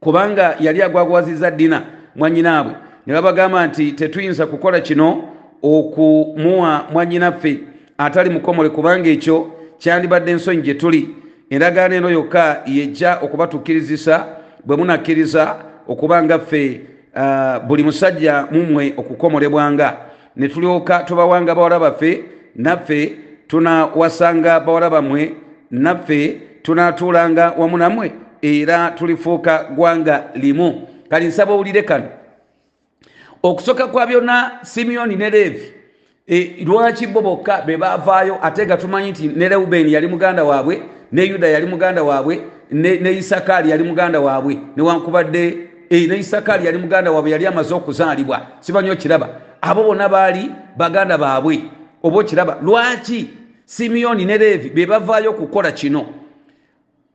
kubanga yali agwagwaziza dina mwanyinaabwe ne babagamba nti tetuyinza kukola kino okumuwa mwanyinaffe atali mukomole kubanga ekyo kyandibadde ensonyi gye tuli. Endagaano eno yokka yejja okubatukkirizisa bwe munakkiriza okuba nga ffe uh, buli musajja mumwe okukomolebwanga ne tulyoka tubawanga bawala baffe naffe tunawasanga bawala bammwe naffe tunatuulanga wamu nammwe era tulifuuka gwanga limu. Kali nsaba owulire kano. Okusoka kwa byonna simiyoni ne leevi e, lwaki bo bokka be baavaayo ate nga tumanyi nti ne lewubeeni yali muganda waabwe ne yuda yali muganda waabwe ne, isakaali yali muganda waabwe newankubadde e, ne isakaali yali muganda waabwe yali amaze okuzaalibwa sibanyi okiraba abo bonna baali baganda baabwe oba okiraba. Lwaki simiyoni ne leevi be bavaayo okukola kino.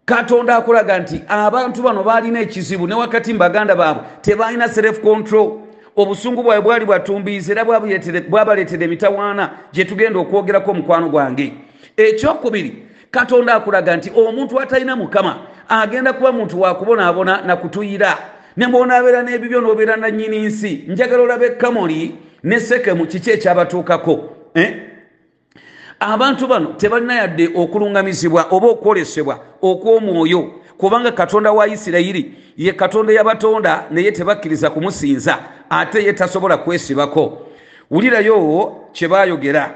Katonda akulaga nti abantu bano baalina ekizibu ne wakati mu baganda baabwe tebalina self control. Obusungu bwabwe bwali bwatumbiiza era bwabaleetera emitawaana gye tugenda okwogerako omukwano gwange. Ekyokubiri katonda akulaga nti omuntu atalina mukama agenda kuba muntu wakubonaabona nakutuyira ne bwonaabeera n'ebibyo n'obeera nannyini nsi. Njagala olabe kamoli ne sekemu kiki ekyabatuukako eh? Abantu bano tebalina yadde okulungamizibwa oba okwolesebwa okw'omwoyo kubanga katonda wa isirayiri ye katonda yabatonda naye tebakkiriza kumusinza ate ye tasobola kwesibako. Wulirayo kye baayogera.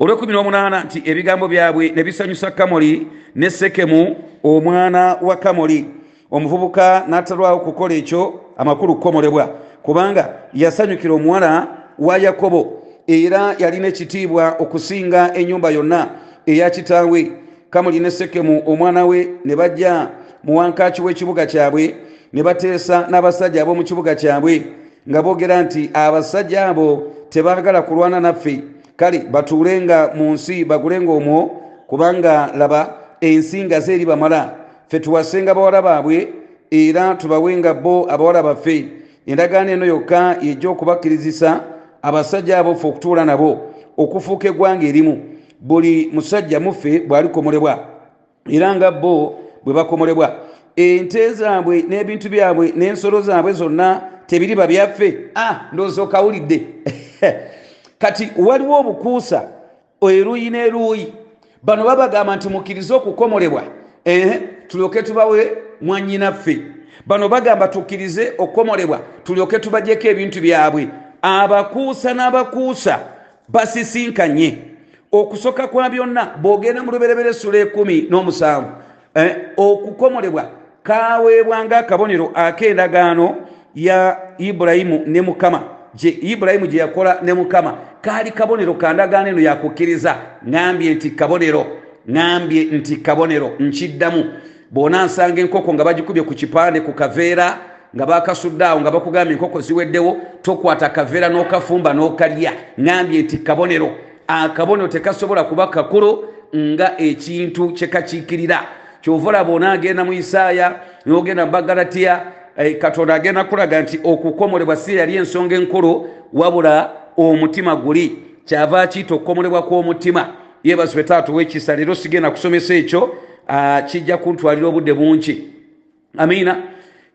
Olwekumi n'omunaana nti ebigambo byabwe ne bisanyusa kamoli ne sekemu omwana wa kamoli omuvubuka n'atalwawo kukola ekyo amakulu kukomolebwa kubanga yasanyukira omuwala wa yakobo era yalina ekitiibwa okusinga ennyumba yonna eya kitaawe. Kamuli ne sekemu omwana we ne bajja mu wankaaki w'ekibuga kyabwe ne bateesa n'abasajja ab'omu kibuga kyabwe nga boogera nti abasajja abo tebaagala kulwana naffe. Kale batuulenga mu nsi bagulenga omwo kubanga laba ensi nga ze eri bamala. Ffe tuwasenga bawala baabwe era tubawenga bo abawala baffe. Endagaano eno yokka yejja okubakkirizisa abasajja abo ffe okutuula nabo okufuuka eggwanga erimu. Buli musajja muffe bw'alikomolebwa era nga bo bwe bakomolebwa ente zaabwe n'ebintu byabwe n'ensolo zaabwe zonna tebiriba byaffe. A ndowooza okawulidde. Kati waliwo obukuusa eruuyi n'eruuyi. Bano babagamba nti mukkirize okukomolebwa tulyoke tubawe mwannyinaffe. Bano bagamba tukkirize okukomolebwa tulyoke tubajjeko ebintu byabwe abakuusa n'abakuusa basisinkanye. Okusoka kwa byonna bw'ogenda mu luberebere sula ekumi n'omusanvu okukomolebwa kaweebwanga akabonero ak'endagaano ya ibulayimu ne mukama gye ibulayimu gye yakola ne mukama. Kaali kabonero ka ndagaano eno yakukkiriza. Ŋambye nti kabonero ŋambye nti kabonero nkiddamu. Bw'ona nsanga enkoko nga bagikubye ku kipande ku kaveera nga bakasudde awo nga bakugambye enkoko ziweddewo tokwata kaveera n'okafumba n'okalya. Ŋambye nti kabonero akabonero tekasobola kuba kakulu nga ekintu kyekakiikirira kyova olaba onaagenda mu isaaya nogenda mu bagalatiya katonda agenda kulaga nti okukomolebwa si yali ensonga enkulu wabula omutima guli. Kyava kiyita okukomolebwa kw'omutima. Yebazibwe taata owekisa leero sigenda kusomesa ekyo kijja kuntwalira obudde bungi. Amiina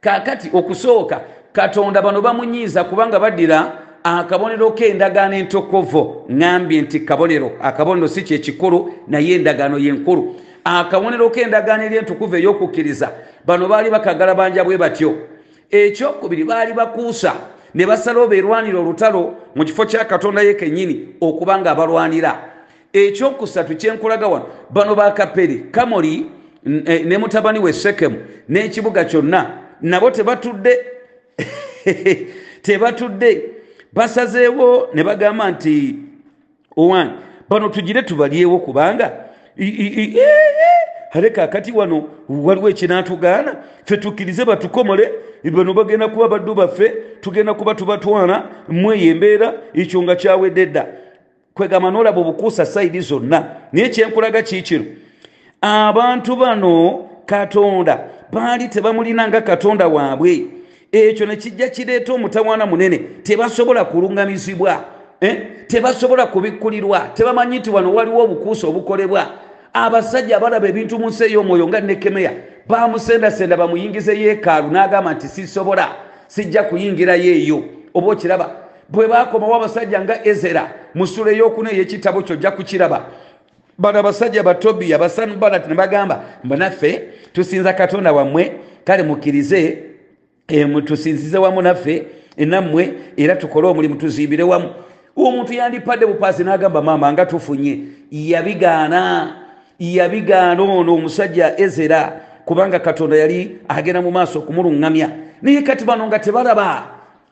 kakati okusooka katonda bano bamunyiiza kubanga baddira akabonero k'endagaano entokovo. Ŋambye nti kabonero akabonero si kyekikulu naye endagaano yenkulu akabonero k'endagaano eri entukuvu ey'okukkiriza bano baali bakagala banja bwe batyo. Ekyokubiri baali bakuusa ne basalawo beerwanira olutalo mu kifo kya katonda ye kennyini okuba nga abalwanira ekyokusatu kyenkulaga wano bano bakapere kamoli ne mutabani we sekemu n'ekibuga kyonna nabo tebatudde tebatudde. Basazeewo ne bagamba nti owange bano tugire tubalyewo kubanga ale kakati wano waliwo ekinatugaana fe tukkirize batukomole bano bagenda kuba baddu baffe tugenda kuba tubatwala mweyo embeera ekyo nga kyawedde dda. Kwegamba nolaba obukuusa sayidi zonna naye kyenkulaga kiikino abantu bano katonda. Baali tebamulina nga katonda waabwe. Ekyo nekijja kireeta omutawaana munene. Tebasobola kulungamizibwa eh? tebasobola kubikkulirwa. Tebamanyi nti wano waliwo obukuusa obukolebwa. Abasajja abalaba ebintu mu nsi ey'omwoyo nga nekemeya. Bamusendasenda bamuyingize yeekaalu n'agamba nti sisobola. Sijja kuyingirayo eyo oba okiraba? Bwe bakomawo abasajja nga ezera mu ssula ey'okuna ey'ekitabo kyo ojja kukiraba. Bano abasajja batobiya basanbalat ne bagamba mbanaffe tusinza katonda wammwe kale mukkirize tusinzize wamu naffe enammwe era tukole omulimu tuzimbire wamu. Omuntu yandipadde bupaasi n'agamba maama nga tufunye. Yabigaana yabigaana ono omusajja ezera kubanga katonda yali agenda mu maaso okumuluŋŋamya naye kati bano nga tebalaba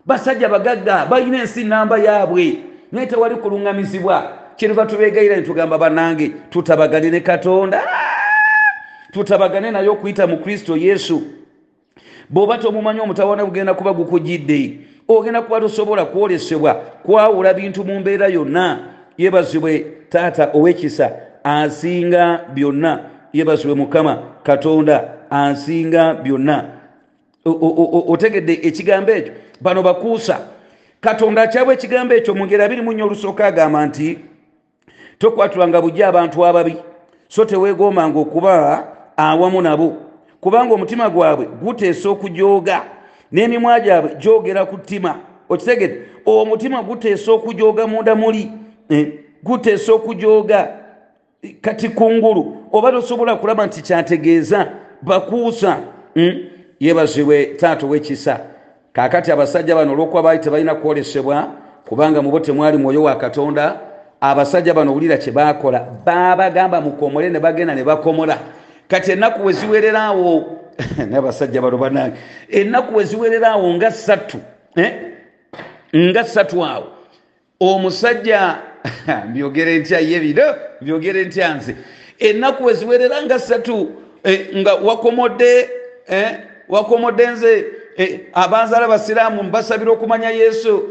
basajja bagagga balina ensi namba yaabwe. Naye tewali kuluŋŋamizibwa. Kyeruva tubegayira netugamba bannange tutabagane ne katonda tutabagane naye okuyita mu kristo yesu. Bw'oba tomumanyi omutawaana bugenda kuba gukujidde ogenda kuba tosobola kwolesebwa kwawula bintu mu mbeera yonna. Yebazibwe taata ow'ekisa asinga byonna. Yebazibwe mukama katonda asinga byonna. Otegedde ekigambo ekyo. Bano bakuusa katonda akyabwa ekigambo ekyo mu ngeri abiri munya olusooka agamba nti tokwatulanga bujja abantu ababi so teweegombanga okuba awamu nabo. Kubanga omutima gwabwe guteesa okujooga n'emimwa gyabwe gyogera ku ttima. Okitegedde? Omutima guteesa okujooga munda muli. Guteesa okujooga kati kungulu. Oba tosobola kulaba nti kyategeeza bakuusa. Yebazibwe taata ow'ekisa. Kaakati abasajja bano olwokuba baali tebalina kwolesebwa kubanga mubo temwali mwoyo wa katonda abasajja bano owulira kye baakola babagamba mukomole ne bagenda ne bakomola kati ennaku we ziwereraawo nabasajja bano banange ennaku we ziwereraawo nga ssatu nga ssatu awo. Omusajja mbyogere ntya ye bino? Mbyogere ntya nze? Ennaku we ziwerera nga ssatu nga wakomodde wakomodde nze abanzaala basiraamu mbasabira okumanya yesu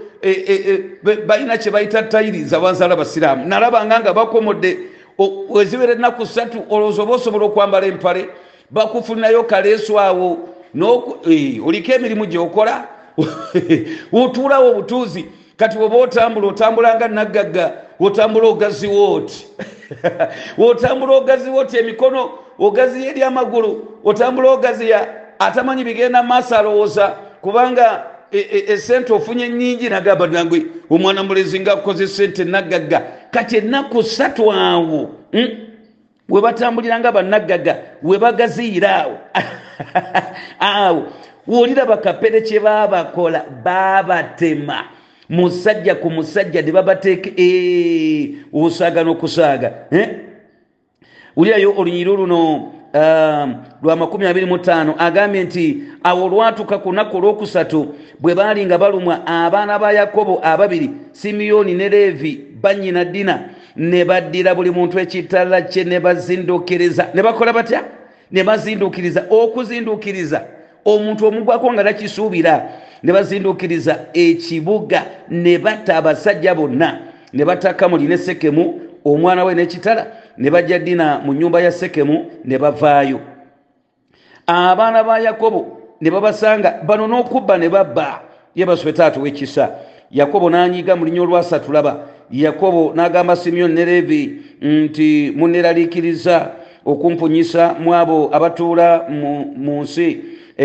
balina kye bayita tayiriza banzaala basiraamu nalabanga nga bakomodde weziwera ennaku ssatu olowooza oba osobola okwambala empale bakufulinayo kaleesu awo oliko emirimu gyokola otuulawo obutuuzi kati weba otambula otambulanga naggagga otambula ogaziwo oti? Otambula ogaziwo oti emikono ogaziya eri amagulu otambula ogaziya atamanyi bigenda maaso alowooza kubanga esente ofunye nyingi nagamba nangwe omwana mulezi nga akoze sente naggagga kati ennaku ssatu awo we batambuliranga bannaggaga we bagaziira awo. Awo wolira bakapere kye baabakola baabatema. Musajja ku musajja ne babateeka osaaga n'okusaaga. Wulirayo olunyiro luno lwa makumi abiri mu ttaano agambye nti awo olwatuka ku lunaku olwokusatu bwe baali nga balumwa abaana ba yakobo ababiri simiyoni ne leevi bannyina ddina ne baddira buli muntu ekitala kye ne bazindukiriza ne bakola batya? Ne bazindukiriza okuzindukiriza omuntu omugwako nga takisuubira ne bazindukiriza ekibuga ne batta abasajja bonna ne batta kamuli ne sekemu omwana we n'ekitala ne bajja ddina mu nnyumba ya sekemu ne bavaayo abaana ba yakobo ne babasanga bano n'okubba ne babba. Ye basube taata w'ekisa yakobo n'anyiga mu linnya olwasatu laba yakobo n'agamba simyoni ne leevi nti muneraliikiriza okumpunyisa mu abo abatuula mu nsi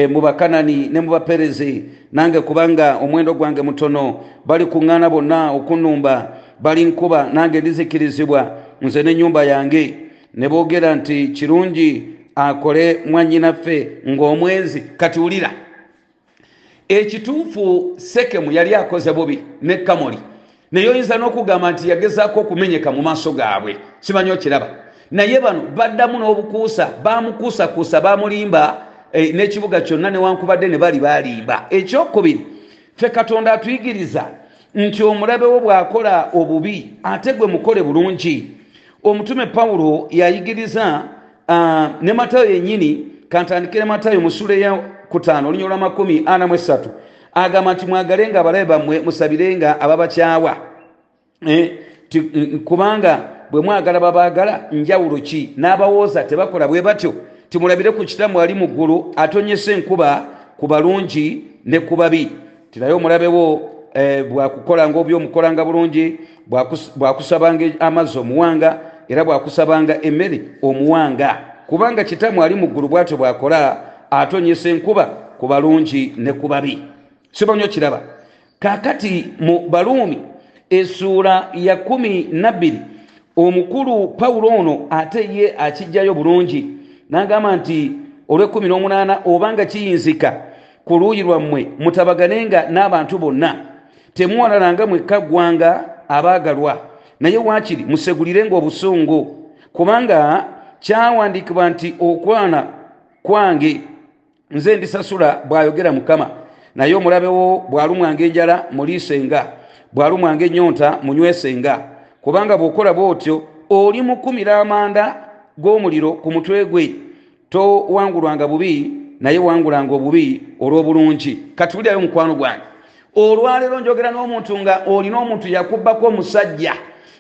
mu bakanani ne mu baperezi. Nange kubanga omwendo gwange mutono bali kuŋŋaana bonna okunumba bali nkuba nange ndizikirizibwa nze n'ennyumba yange. Ne boogera nti kirungi akole mwannyinaffe ng'omwezi kati wulira. Ekituufu sekemu yali akoze bubi ne kamoli. Naye oyinza n'okugamba nti yagezaako okumenyeka mu maaso gaabwe. Simanyi okiraba? Naye bano baddamu n'obukuusa bamukuusakuusa bamulimba n'ekibuga kyonna newankubadde ne bali balimba ekyokubiri ffe katonda atuyigiriza nti omulabe wo bw'akola obubi ate gwe mukole bulungi. Omutume pawulo yayigiriza ne matayo yennyini kantandikire matayo mu sula eya kutaano olunya olwa makumi ana mu esatu. Agamba nti mwagalenga abalabe bammwe musabirenga ababakyawa. Kubanga bwe mwagala babaagala njawulo ki? N'abawooza tebakola bwe batyo. Timulabire ku kitamu ali mu ggulu atonyesa enkuba ku balungi ne ku babi. Tiraye omulabewo eh, bwakukola ngaobyomukolanga bulungi bwakusabanga amazzi omuwanga era bwakusabanga emmere omuwanga. Kubanga kitamu ali mu ggulu bwatyo bwakola atonyesa enkuba ku balungi ne ku babi. Sibanyo kiraba. Kakati mu baluumi essuula ya kumi nabbiri omukulu pawulo ono ate ye akijjayo bulungi nagamba nti olwekumi n'omunaana obanga kiyinzika ku luuyi lwammwe mutabaganenga n'abantu bonna temuwalalanga mwekka ggwanga abaagalwa naye waakiri musegulirenga obusungu kubanga kyawandiikibwa nti okwana kwange nze ndisasula bw'ayogera mukama. Naye omulabewo bw'alumwanga enjala muliisenga. Bw'alumwanga ennyonta munywesenga kubanga bw'okola bw'otyo oli mukumira amanda g'omuliro ku mutwe gwe towangulwanga bubi naye wangulanga obubi olw'obulungi. Katuulirayo mukwano gwange. Olwaleero njogera n'omuntu nga olina omuntu yakubbako omusajja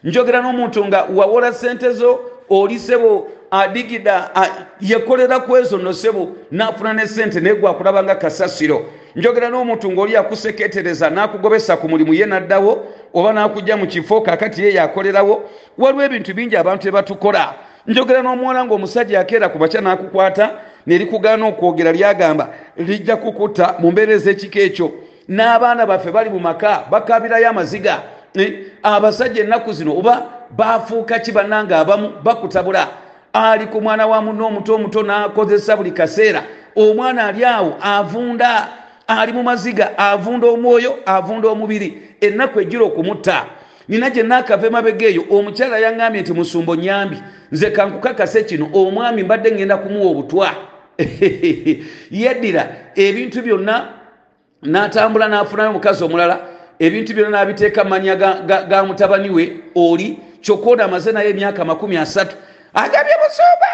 njogera n'omuntu nga wawola sente zo oli sebo adigida yekolera ku ezo no sebo nafuna ne sente naye gwakulaba nga kasasiro. Njogera n'omuntu ngaoli yakuseketereza n'akugobesa ku mulimu ye naddawo oba n'akujja mu kifo kakati ye yakolerawo waliwo ebintu bingi abantu tebatukola njogera n'omuwala ngaomusajja yakeera ku bakya n'akukwata nerikugaana okwogera lyagamba lijja kukutta mu mbeera ez'ekika ekyo. N'abaana baffe bali mu maka bakabirayo amaziga abasajja ennaku zino oba bafuuka ki bannanga abamu bakutabula. Ali ku mwana wa muno omuto omuto n'akozesa buli kaseera. Omwana ali awo avunda ali mu maziga avunda omwoyo avunda omubiri. Ennaku ejjira okumutta. Nina gye naakava emabega eyo omukyala yaŋŋambye nti musumba nyambi nze kankukakase kino omwami mbadde ŋŋenda kumuwa obutwa. Yeddira ebintu byonna n'atambula n'afunayo omukazi omulala ebintu byonna n'abiteeka manya ga, mutabani we oli kyokka amaze naye emyaka makumi asatu agambye busumba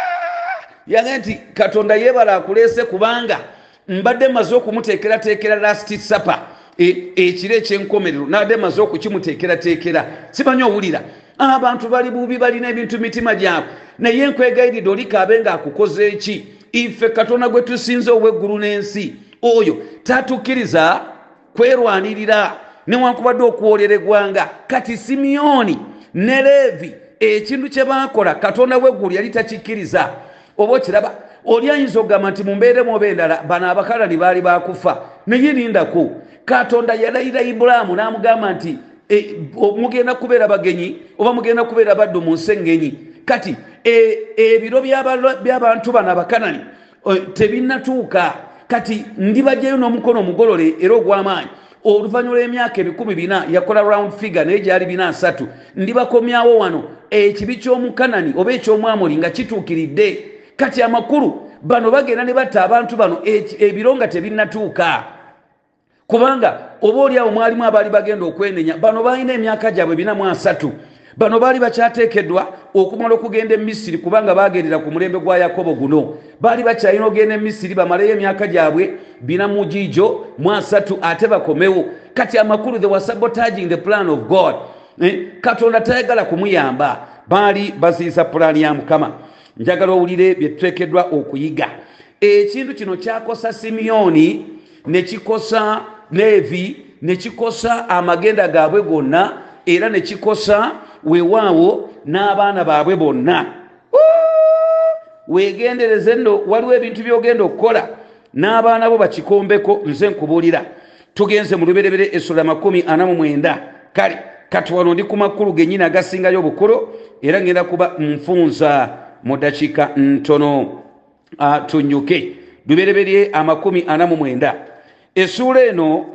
yange nti katonda yeebala akuleese kubanga mbadde maze okumuteekerateekera lasti sapa ekiro ekyenkomerero nabadde maze okukimuteekerateekera. Simanyi owulira abantu bali bubi balina ebintu mitima gyabwe. Naye nkwegayiridde olikaabe ngaakukoze eki ife katonda gwe tusinze ow'eggulu n'ensi. Oyo tatukkiriza kwerwanirira newankubadde okuwoolera eggwanga. Kati simiyoni ne leevi ekintu kye baakola katonda w'eggulu yali takikkiriza. Oba okiraba oli ayinza okugamba nti mumbeeremu oba endala bano abakalani baali bakufa naye lindaku katonda yalayira ibulaamu n'amugamba nti mugenda kubeera bagenyi oba mugenda kubeera baddu mu nsi engenyi? Kati ebiro by'abantu bano abakanani tebinnatuuka kati ndibajjayo n'omukono omugolole era ogw'amaanyi oluvannyuma lw'emyaka ebikumi bina yakola round figure naye gyali bina asatu. Ndibakomyawo wano ekibi ky'omukanani oba eky'omwamoli nga kituukiridde kati amakulu bano bagenda ne batta abantu bano ebiro nga tebinnatuuka. Kubanga oba oliawo mwalimu abaali bagenda okwenenya bano balina emyaka gyabwe bina mu asatu bano baali bakyateekeddwa okumala okugenda emisiri kubanga bagendera ku mulembe gwa yakobo guno. Baali bakyalina okugenda emisiri bamaleyo emyaka gyabwe bina mu giijo mu asatu ate bakomewo. Kati amakulu the was sabotaging the plan of god. Eh? katonda tayagala kumuyamba. Baali baziyiza pulaani ya mukama. Njagala owulire byetuteekeddwa okuyiga. Ekintu kino kyakosa simiyoni nekikosa leevi nekikosa amagenda gaabwe gonna era nekikosa weewaawo n'abaana baabwe bonna. Weegendereze nno waliwo ebintu byogenda okukola. N'abaana bo bakikombeko nze nkubuulira. Tugenze mu luberebere mu mwenda. Kale kati wano ndi ku makulu gennyini agasingayo obukulu era ngenda kuba nfunza mu dakiika ntono. Tunyuke. Lubereberye amakumi ana mu mwenda. Essuula eno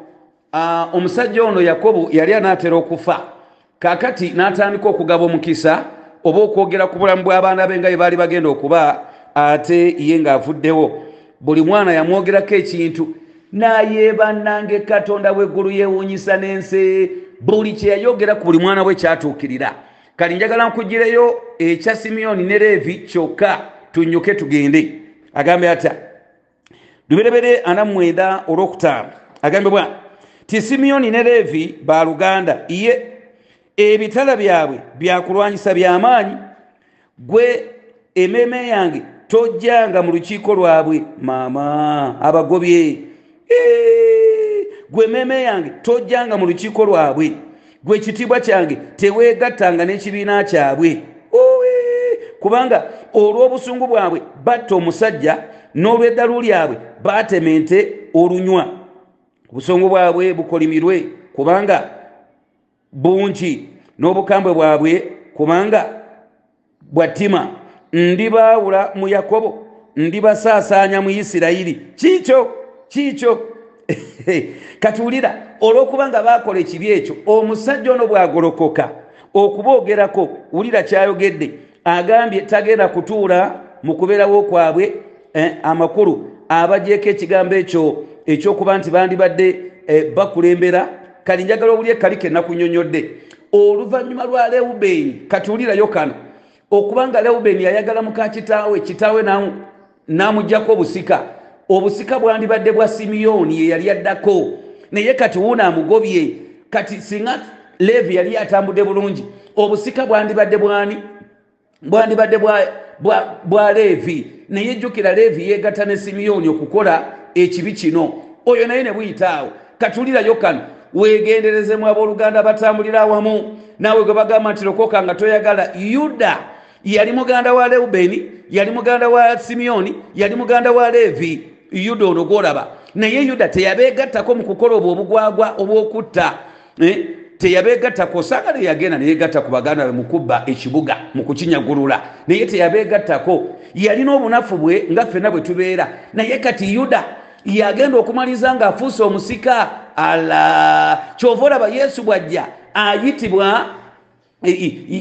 omusajja ono yakobo yali anaatera okufa kakati n'atandika okugaba omukisa oba okwogera ku bulamu bw'abaana be nga bye baali bagenda okuba ate ye ng'avuddewo. Buli mwana yamwogerako ekintu naye bannange katonda w'eggulu yeewuunyisa n'ensi. Buli kye yayogera ku buli mwana bwe kyatuukirira. Kati njagala nkugireyo ekya simiyoni ne leevi kyokka tunyuke tugende. Agambe atya luberebere anamwenda olwokutaano. Agambe bwana ti simiyoni ne leevi baluganda ye ebitala byabwe byakulwanyisa byamaanyi gwe emmeeme yange tojjanga mu lukiiko lwabwe maama abagobye. Gwe emmeeme yange tojjanga mu lukiiko lwabwe gwe ekitiibwa kyange teweegattanga n'ekibiina kyabwe. Owe kubanga olw'obusungu bwabwe batta omusajja n'olw'eddalu lyabwe baatema ente olunywa. Obusungu bwabwe bukolimirwe kubanga bungi n'obukambwe bwabwe kubanga bwattima. Ndibaawula mu yakobo ndibasaasaanya mu isirayiri. Kiikyo kiikyo katuwulira olw'okuba nga baakola ekibi ekyo omusajja ono bw'agolokoka okuboogerako wulira kyayogedde agambye tagenda kutuula mu kubeerawo kwabwe eh, amakulu abagyeko ekigambo ekyo ekyokuba nti bandibadde eh, bakulembera kali njagala obuli ekali kenakunyonyodde oluvannyuma lwa lewubeeni katuwulirayo kano okuba nga lewubeeni yayagala muka kitaawe kitaawe n'amugjako obusika. Obusika bwandibadde bwa simiyoni ye yali addako. Naye kati wuuna amugobye kati singa leevi yali atambudde bulungi obusika bwandibadde bwani? Bwandibadde bwa, leevi naye jjukira leevi yeegatta ne simiyoni okukola ekibi kino. Oyo naye ne buyitaawo. Katulirayo kano weegenderezemu abooluganda batambulira awamu. Naawe gwe bagamba nti lokoka nga toyagala. Yuda yali muganda wa leubeni yali muganda wa simiyoni yali muganda wa leevi yuda ono gwolaba. Naye yuda teyabeegattako mu kukola obwo obugwagwa obwokutta eh? teyabeegattako saagala yagenda neyegatta ku baganda be mukubba ekibuga mu kukinyagulula. Naye teyabeegattako. Yalina obunafu bwe nga ffenna bwe tubeera. Naye kati yuda yagenda okumaliza ng'afuuse omusika ala. Kyova olaba yesu bwajja ayitibwa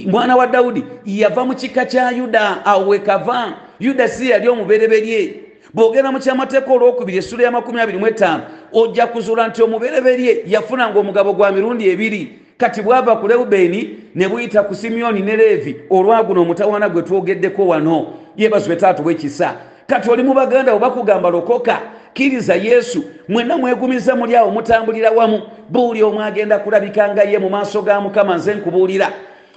mwana wa dawudi yava mu kika kya yuda awo wekava yuda si yali omubereberye. Bwogenda mu kyamateeka olwokubiri essula ya 25 ojja kuzuula nti omubereberye yafunanga omugabo gwa mirundi ebiri. Kati bwava ku lewubeeni ne buyita ku simiyoni ne leevi olwaguno omutawana gwe twogeddeko wano. Yebazibwe taatu bwekisa kati oli mu baganda bwe bakugamba lokoka kkiriza yesu mwenna mwegumiza muli awo mutambulira wamu buuli omu agenda kulabikanga ye mu maaso ga mukama nze nkubuulira.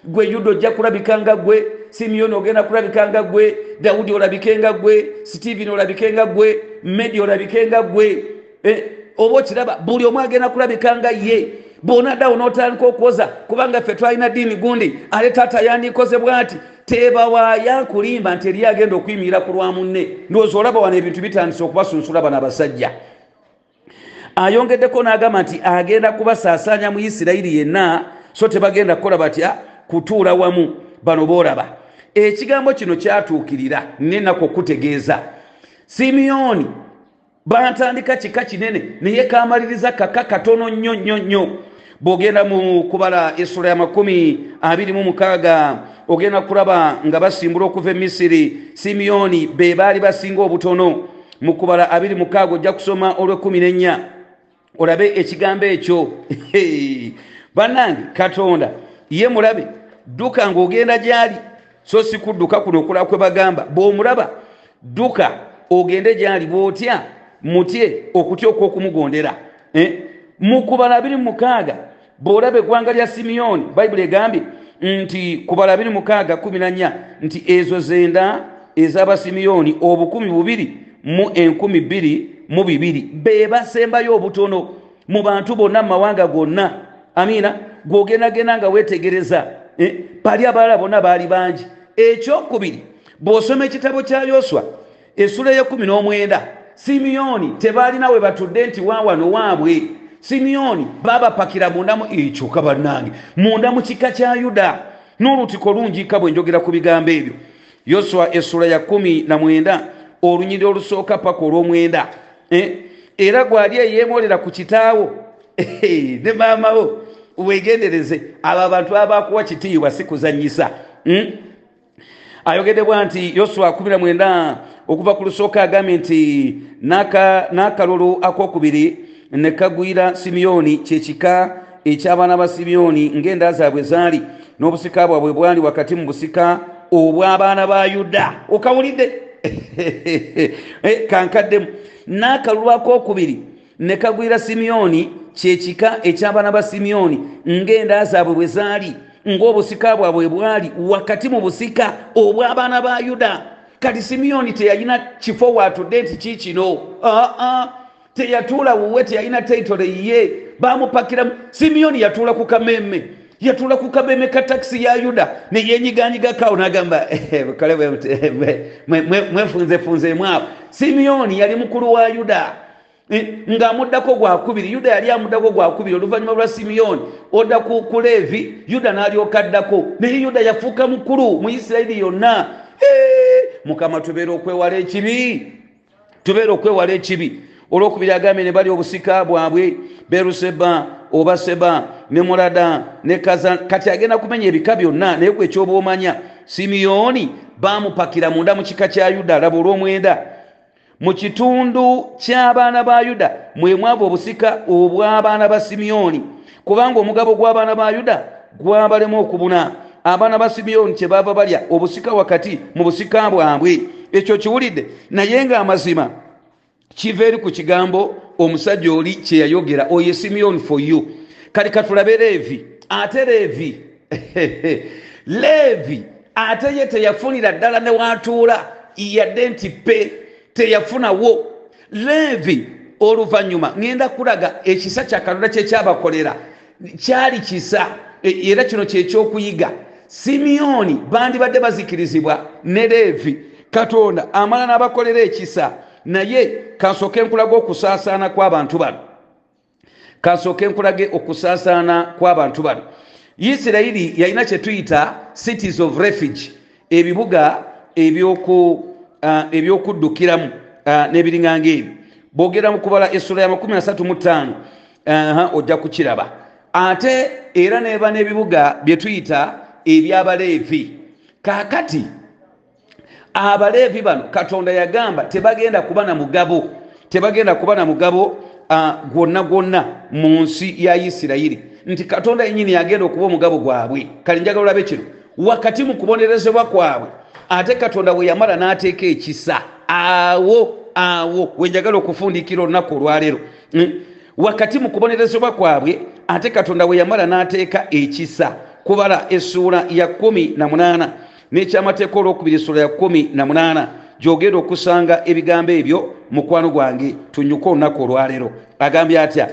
Gwe yuda ojja kulabikanga gwe simiyoni ogenda kulabikanga gwe dawudi olabikenga gwe sitiiveni olabikenga gwe medi olabikenga gwe eh, oba okiraba buli omu agenda kulabikanga ye bwonaddawo n'otandika okwoza kubanga ffe twalina ddiini gundi ale taata yandikoze bw'ati tebawaaya nkulimba nti eri agenda okuyimirira ku lwa munne ndowooza olaba wano ebintu bitandise okubasunsula bano abasajja. Ayongeddeko n'agamba nti agenda kubasaasaanya mu isirayiri yenna so tebagenda kukola batya kutuula wamu bano boolaba. Ekigambo kino kyatuukirira nenaku okutegeeza simiyoni batandika kika kinene naye kamaliriza kaka katono nnyo nnyo nnyo bw'ogenda mu kubala essula ya makumi abiri mu mukaaga ogenda kulaba nga basimbula okuva e misiri simiyoni be baali basinga obutono. Mu kubala abiri mukaaga ojja kusoma olw'ekumi n'ennya olabe ekigambo ekyo bannange katonda ye mulabe dduka ng'ogenda gy'ali so si kudduka kuno okulaba kwe bagamba. Bw'omulaba dduka ogende gy'ali bw'otya mutye okutya okw'okumugondera mu kubala abiri mukaaga bw'olaba eggwanga lya simiyoni bayibuli egambye nti kumi na nnya nti ezo zenda ez'abasimiyoni obukumi bubiri mu enkumi bbiri mu bibiri be basembayo obutono mu bantu bonna mu mawanga gonna. Amiina gw'ogendagenda nga weetegereza bali abalala bonna baali bangi. Ekyokubiri bw'osoma ekitabo kya yoswa essula y'ekumi n'omwenda simiyoni tebaalina we batudde nti waawano waabwe simiyoni baabapakira mundamu ekyoka bannange munda mu kika kya yuda. N'olutiko lungiika bwe njogera ku bigambo ebyo. Yoswa essula ya kumi na mwenda olunyiri olusooka paka olw'omwenda. Era gwali eyeemolera ku kitaawo. Ne maamawo wegendereze abo abantu abakuwa kitiibwa si kuzanyisa ayogedebwa nti yoswa 19 okuva ku lusooka agambye nti n'akalulu akokubiri ne kagwira simiyoni kyekika eky'abaana ba simiyoni ng'enda zaabwe zaali n'obusika bwabwe bwali wakati mu busika obw'abaana ba yuda. Okawulidde. Kankaddemu. N'akalulu akokubiri ne kagwira simiyoni kyekika eky'abaana ba simiyoni ng'enda zaabwe bwe zaali ng'obusika bwabwe bwali wakati mu busika obw'abaana ba yuda. Kati simiyoni teyalina kifo waatudde nti kiikino aa teyatuula wuwe teyalina taitole ye. Bamupakiramu simiyoni yatuula ku kamemme yatuula ku kamemme ka takisi ya yuda. Neyenyiganyigakawo nagamba kale mwefunzefunzeemu abo simiyoni yali mukulu wa yuda. Ng'amuddako gwakubiri yuda yali amuddako gwakubiri oluvannyuma lwa simiyoni odda ku leevi yuda n'alyoka addako. Naye yuda yafuuka mukulu mu isirayiri yonna. Mukama tubeera okwewala ekibi. Tubeera okwewala ekibi olwokubiri agambye ne bali obusika bwabwe beruseba oba seba ne mulada ne kaza kati agenda kumenya ebika byonna naye gwe ekyoba omanya simiyoni bamupakira munda mu kika kya yuda laba olw'omwenda. Mu kitundu ky'abaana ba yuda mwe mwava obusika obw'abaana ba simiyoni kubanga omugabo gw'abaana ba yuda gwabalemu okubuna. Abaana ba simiyoni kyebaava balya obusika wakati mu busika bwabwe. Ekyo kiwulidde naye ng'amazima kiva eri ku kigambo omusajja oli kyeyayogera oyo simiyoni for you. Kati katulabe leevi ate leevi? Leevi ate ye teyafunira ddala newatuula yadde nti pe teyafunawo leevi oluvannyuma ŋŋenda kulaga ekisa kyakatonda kyekyabakolera kyali kisa era kino kyekyokuyiga simiyoni bandibadde bazikirizibwa ne leevi. Katonda amala n'abakolera ekisa naye kasooke enkulage okusaasaana kw'abantu bano. Kasooke enkulage okusaasaana kw'abantu bano. Isirayiri yalina kyetuyita cities of refuge ebibuga ebyokuddukiramu n'ebiringanga ebyo. Bwogera mu kubala essula ya 35 ojja kukiraba. Ate era neba n'ebibuga bye tuyita ebyabaleevi. Kaakati abaleevi bano katonda yagamba tebagenda kuba na mugabo tebagenda kuba na mugabo gwonna gwonna mu nsi ya isirayiri. Nti katonda yenyini yagenda okuba omugabo gwabwe. Kale njagala olabe kino wakati mu kubonerezebwa kwabwe ate katonda we yamala n'ateeka ekisa awo awo wenjagala okufundikira olunaku olwaleero. Wakati mu kubonerezebwa kwabwe ate katonda we yamala n'ateeka ekisa kubala essuula ya 18 n'ekyamateeka olwokubiri essuula ya 18 gyogenda okusanga ebigambo ebyo mukwano gwange tunyuke olunaku olwaleero. Agambye atya?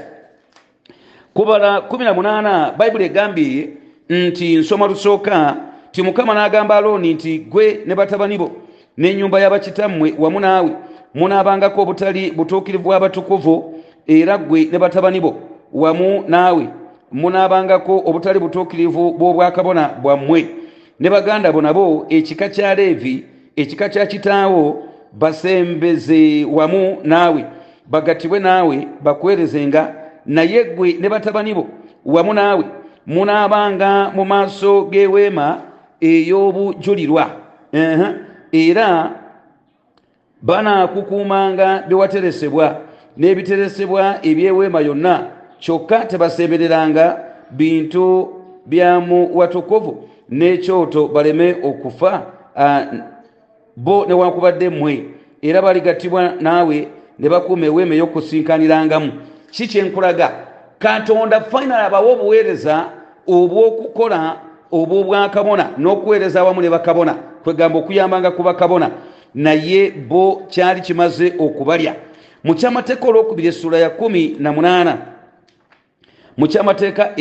Kubala 18 bayibuli egambye nti nsoma lusooka ti mukama n'agamba alooni nti gwe ne batabani bo n'ennyumba y'abakitammwe wamu naawe munaabangako obutali butuukirivu bw'abatukuvu era gwe ne batabani bo wamu naawe munaabangako obutali butuukirivu bw'obwakabona bwammwe ne baganda bo nabo ekika kya leevi ekika kya kitaawo basembeze wamu naawe bagatibwe naawe bakuweerezenga naye gwe ne batabani bo wamu naawe munaabanga mu maaso g'eweema ey'obujulirwa. Era banaakukuumanga byewateresebwa n'ebiteresebwa ebyeweema yonna kyokka tebasembereranga bintu byamu watukuvu n'ekyoto baleme okufa bo newankubadde mmwe era baligattibwa naawe ne bakuuma eweema ey'okusinkanirangamu. Ki kyenkulaga katonda final abawa obuweereza obw'okukola obw'obwakabona n'okuweereza awamu ne bakabona. Kwegamba okuyambanga ku bakabona. Naye bo kyali kimaze okubalya. Mu kyamateeka olwokubiri essuula ya 18 mu kyamateeka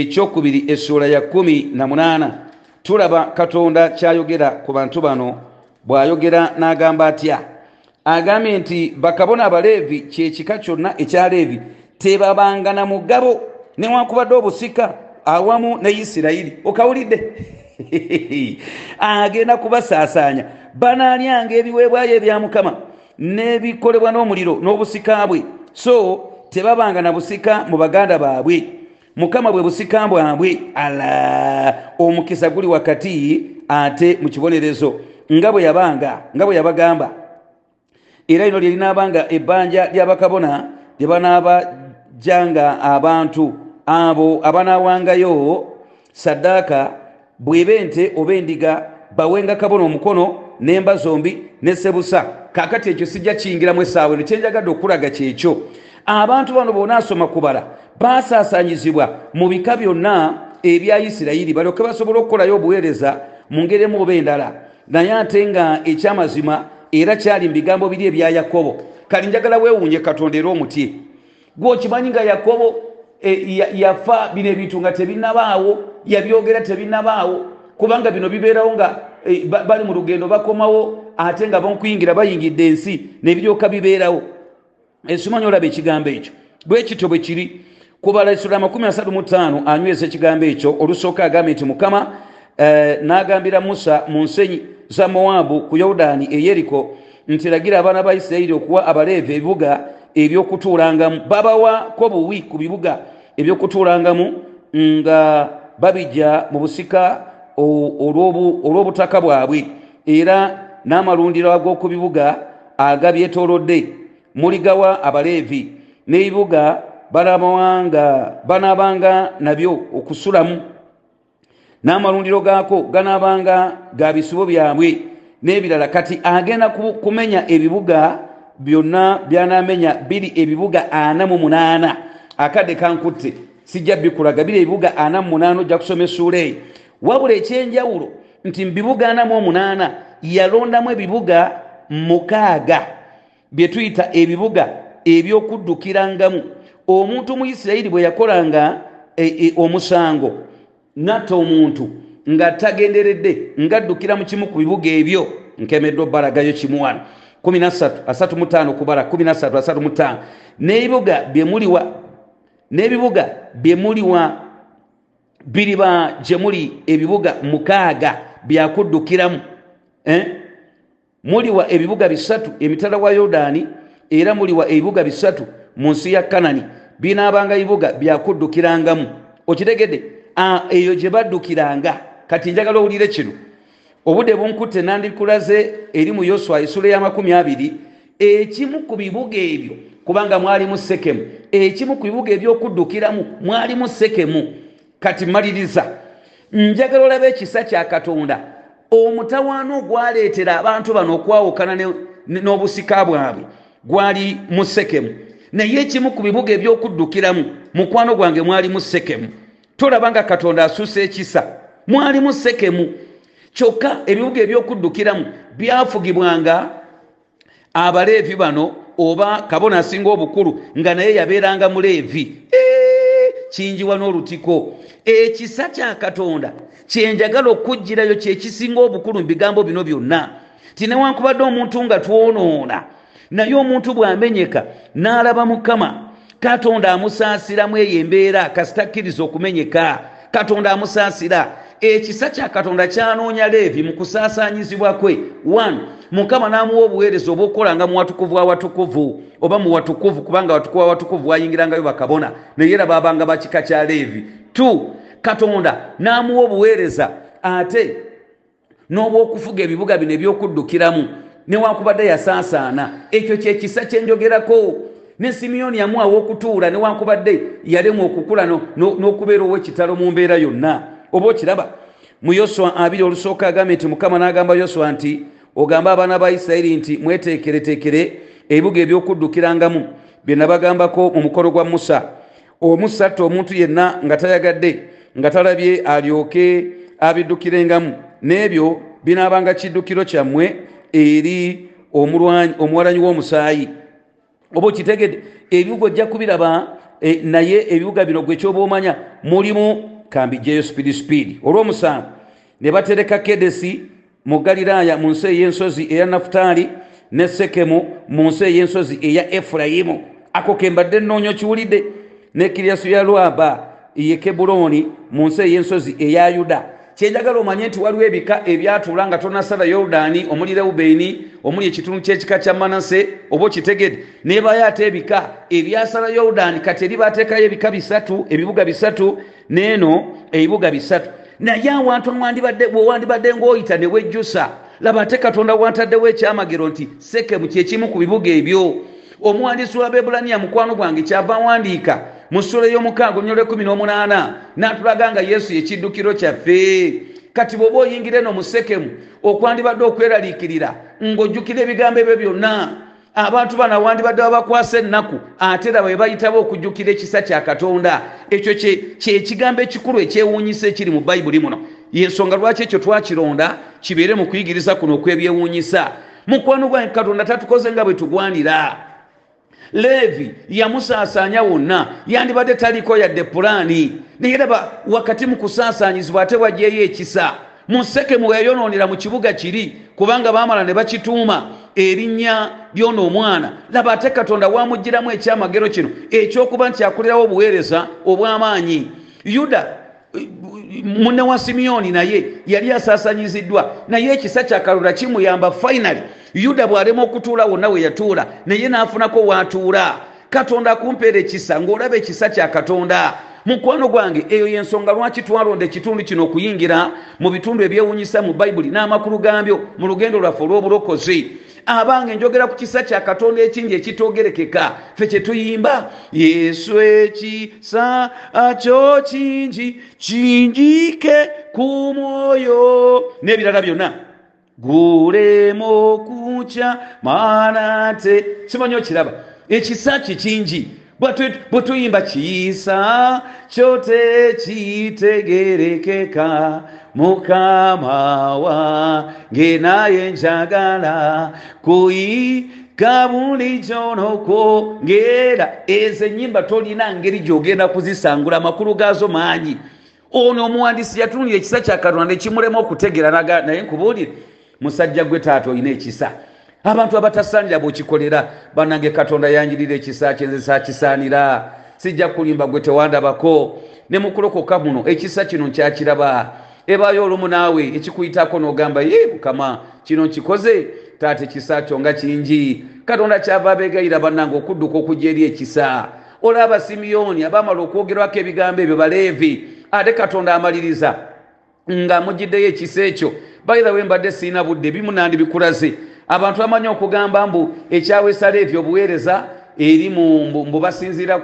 ekyokubiri essuula ya 18 tulaba katonda kyayogera ku bantu bano bw'ayogera n'agamba atya agambye nti bakabona abaleevi kyekika kyonna ekya leevi tebabanga na mugabo newankubadde obusika awamu ne isirayiri okawulidde? Agenda kubasaasaanya banaalyanga ebiweebwayo ebya mukama n'ebikolebwa n'omuliro n'obusika bwe. So tebabanga na busika mu baganda baabwe. Mukama bwe busika bwabwe ala omukisa guli wakati ate mu kibonerezo nga bwe yabanga nga bwe yabagamba. Era lino lyerinaabanga ebbanja lyabakabona lye banaabajjanga abantu. Abo abanaawangayo saddaaka bweba ente oba endiga bawenga kabona omukono n'emba zombi ne sebusa kakati ekyo sijja kiyingiramu essaawa eno kyenjagadde okulaga kyekyo abantu bano bonaasoma kubala basaasaanyizibwa mu bika byonna ebya isirayiri balyoke basobole okukolayo obuweereza mu ngeri emu oba endala. Naye ate nga ekyamazima era kyali mu bigambo biri ebya yakobo. Kali njagala weewuunye katonda era omutye. Gweokimanyi nga yakobo e, ya- yafa bino ebintu nga tebinabaawo yabyogera tebinabaawo kubanga bino bibeerawo nga e, ba- bali mu lugendo bakomawo ate nga bakuyingira bayingidde ensi nebiryoka bibeerawo esimanyi olaba ekigambo ekyo. Bwe kityo bwe kiri kubala esula 35 anyweza ekigambo ekyo olusooka agambye nti mukama eh, n'agambira musa mu nsenyi za mowabu ku yorudaani e yeriko nti lagira abaana ba isirayiri okuwa abaleevi ebibuga ebyokutuulangamu. Babawako buwi ku bibuga ebyokutuulangamu? Nga babijja mu busika olw'obutaka bwabwe. Era n'amalundiro ag'oku bibuga agabyetoolodde muligawa abaleevi n'ebibuga banabanga banaabanga nabyo okusulamu. N'amalundiro gaako ganaabanga ga bisibo byabwe. N'ebirala kati agenda ku- kumenya ebibuga byonna byanamenya biri ebibuga ana mu munaana. Akadde kankutte sijja bikulaga biri ebibuga ana mu munaana ojja kusoma essuula eyo. Wabula ekyenjawulo nti mu bibuga ana mu omunaana yalondamu ebibuga mukaaga bye tuyita ebibuga ebyokuddukirangamu. Omuntu mu isirayiri bwe yakolanga e, e, omusango natta omuntu nga tagenderedde ngaddukira mu kimu ku bibuga ebyo nkemeddwa obbalagayo kimu wano 13 kubala 13 n'ebibuga byemuliwa n'ebibuga byemuliwa biriba gye muli ebibuga mukaaga byakuddukiramu eh? Muliwa ebibuga bisatu emitala wa yorudaani era muliwa ebibuga bisatu mu nsi ya kanani. Binaabanga bibuga byakuddukirangamu okitegedde eyo gye baddukiranga. Kati njagala owulire kino. Obudde bunkutte nandikulaze eri mu yoswa esula y'amakumi abiri ekimu ku bibuga ebyo kubanga mwalimu sekemu ekimu ku bibuga ebyokuddukiramu mwalimu sekemu. Kati maliriza. Njagala olabe ekisa kya katonda omutawaana ogwaleetera abantu bano okwawukana n'obusika bwabwe gwali mu sekemu. Naye ekimu ku bibuga ebyokuddukiramu mukwano gwange mwali mu sekemu. Tolaba nga katonda asusa ekisa. Mwali mu sekemu. Kyokka ebibuga ebyokuddukiramu byafugibwanga abaleevi bano oba kabona asinga obukulu nga naye yabeeranga muleevi. Eh, kinjiwa n'olutiko. Ekisa kya katonda kyenjagala okujjirayo kyekisinga obukulu mu bigambo bino byonna. Ti newankubadde omuntu nga twonoona naye omuntu bw'amenyeka n'alaba mukama. Katonda amusaasiramu eyo embeera kasitakkiriza okumenyeka. Katonda amusaasira ekisa kya katonda kyanoonya leevi mu kusaasaanyizibwa kwe. 1 mukama n'amuwa obuweereza obwokukolanga mu watukuvu wa watukuvu oba mu watukuvu kubanga watukuvu wa watukuvu wayingirangayo bakabona naye era baabanga bakika kya leevi. 2 katonda n'amuwa obuweereza ate n'obwokufuga ebibuga bino ebyokuddukiramu newankubadde yasaasaana. Ekyo kyekisa kyenjogerako ne simiyoni yamuwawa okutuula newankubadde yalemwa okukula no- no- n'okubeera ow'ekitalo mu mbeera yonna oba okiraba mu yoswa abiri olusooka agambye nti mukama n'agamba yoswa nti ogambe abaana ba isirayiri nti mweteekereteekere ebibuga ebyokuddukirangamu bye nabagambako mu mukolo gwa musa. Omusa atta omuntu yenna nga tayagadde nga talabye alyoke abiddukirengamu n'ebyo binaabanga kiddukiro kyammwe eri omuwalanyi w'omusaayi. Oba okitegedde ebibuga ojja kubiraba eh, naye ebibuga bino gwe kyoba omanya mulimu kambijjeyo sipiidi sipiidi olw'omusanvu ne batereka kedesi mu galiraaya mu nsi ey'ensozi eya nafutaali ne sekemu mu nsi ey'ensozi eya efulayimu ako ke mbadde nnoonya okiwulidde ne kiryasu ya lwaba ye kebuloni mu nsi ey'ensozi eya yuda. Kyenjagala omanye nti waliwo ebika ebyatuula nga tonasala yorudaani omuli lewubeeni omuli ekitundu ky'ekika kya manase oba okitegedde nebayo ate ebika ebyasala yorudaani kati eri bateekayo ebika bisatu ebibuga bisatu neeno ebibuga bisatu. Naye awantu mwandibadde bwewandibadde ng'oyita ne wejjusa laba ate katonda wantaddewo ekyamagero nti sekemu kyekimu ku bibuga ebyo. Omuwandiisi wa bebulaniya mukwano gwange kyava wandiika mu ssula y'omukaaga onyolo ekumi n'omunaana n'atulaga nga yesu yekiddukiro kyaffe. Kati bw'oba oyingira eno mu sekemu okwandibadde okweraliikirira ng'ojjukira ebigambo ebyo byonna abantu bano wandibadde babakwasa ennaku ate era bwe bayitaba okujjukira ekisa kya katonda. Ekyo kyekigambo ekikulu ekyewuunyisa ekiri mu bayibuli muno. Yensonga lwaki ekyo twakironda kibeere mu kuyigiriza kuno okwebyewuunyisa. Mukwano gwange katonda tatukoze nga bwe tugwanira. Leevi yamusaasaanya wonna yandibadde taliko yadde pulaani. Naye raba wakati mu kusaasaanyizibwa ate wajjeyo ekisa mu sekemu weyayonoonera mu kibuga kiri kubanga baamala ne bakituuma erinnya ly'ono omwana. Laba ate katonda wamugiramu ekyamagero kino ekyokuba nti akulirawo obuweereza obw'amaanyi. Yuda munne wa simiyoni naye yali asaasanyiziddwa naye ekisa kya kalonda kimuyamba fainali yuda bw'alema okutuula wonna we yatuula naye n'afunako watuula. Katonda akumpeera ekisa ng'olaba ekisa kya katonda. Mukwano gwange eyo yensonga lwaki twalonda ekitundu kino okuyingira mu bitundu ebyewunyisa mu bayibuli n'amakulu gambyo mu lugendo lwaffe olw'obulokozi abange njogera ku kisa kya katonda ekingi ekitogerekeka. Fe kyetuyimba yesu ekisa kyo kingi kinjike ku mwoyo. N'ebirala byonna gulema okukya manate simanyi okiraba. Ekisa kikingi bwe tuyimba kisa kyote kitegerekeka mukama wange naye njagala kuyika bulijjo nokwongera ezo enyimba tolina ngeri gyogenda kuzisangula amakulu gaazo maanyi. Ono omuwandiisi yatunulira ekisa kya katonda nekimulema okutegeera naye nkubuulire musajja gwe taata olina ekisa. Abantu abatasaanira bwekikolera banange katonda yanjirira ekisa kyenze sakisaanira sijja kulimba gwe tewandabako. Ne mukulokoka muno ekisa kino nkyakiraba ebaayo olumu naawe ekikuyitako n'ogamba ye mukama kino nkikoze? Taata ekisa kyo nga kingi. Katonda kyava abegayira bannange okudduka okujja eri ekisa. Olaba simiyoni abaamala okwogerwako ebigambo ebyo baleevi ate katonda amaliriza nga mugiddeyo ekisa ekyo. Bayirawe mbadde siina budde bimu nandi bikulaze abantu bamanyi okugamba mbu ekyawesa leevi obuweereza eri mbu basinziira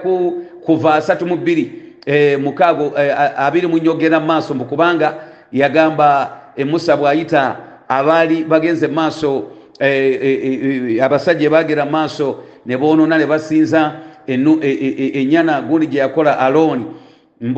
kuva asatu mu bbiri mukaago abiri mu nyogera mu maaso mbu kubanga yagamba musa bw'ayita abaali bagenze maaso abasajja bagera maaso ne boonona ne basinza enyana gundi gye yakola alooni.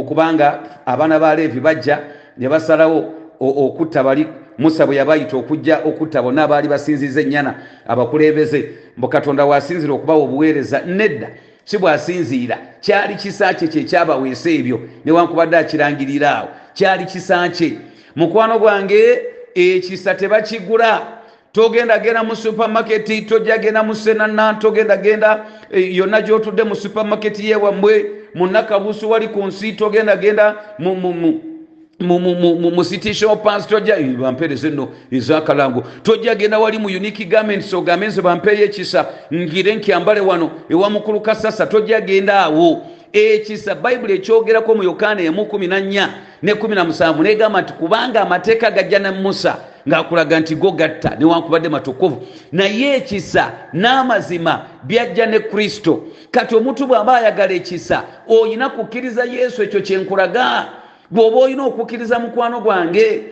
Kubanga abaana ba leevi bajja ne basalawo okutta bali musa bwe yabayita okujja okutta bonna abaali basinziza ennyana abakulembeze. Mbu katonda waasinzira okubawa obuweereza nedda si bwasinziira kyali kisa kye kyekyabaweesa ebyo newankubadde akirangirira awo kyali kisa kye mukwano gwange ekisa tebakigula. Togenda genda mu supamaketi tojja genda mu senana togenda genda yonna gyotudde mu supamaketi yewammwe munakabusu wali ku nsi togenda genda mu city shoppers tojja bampereze nno ezakalango tojja genda wali mu unique garments ogambe nze bampeeyo ekisa. Ngire nkyambale wano ewa mukulu kasasa tojja genda awo ekisa bayibuli ekyogerako mu yokaana emu kumi na nnya ne kumi na musanvu negamba nti kubanga amateeka gajja ne musa ng'akulaga nti go gatta newankubadde matukuvu. Naye ekisa n'amazima byajja ne kristo. Kati omuntu bw'aba ayagala ekisa oyina kukkiriza yesu ekyo kyenkulaga bw'oba olina okukkiriza mukwano gwange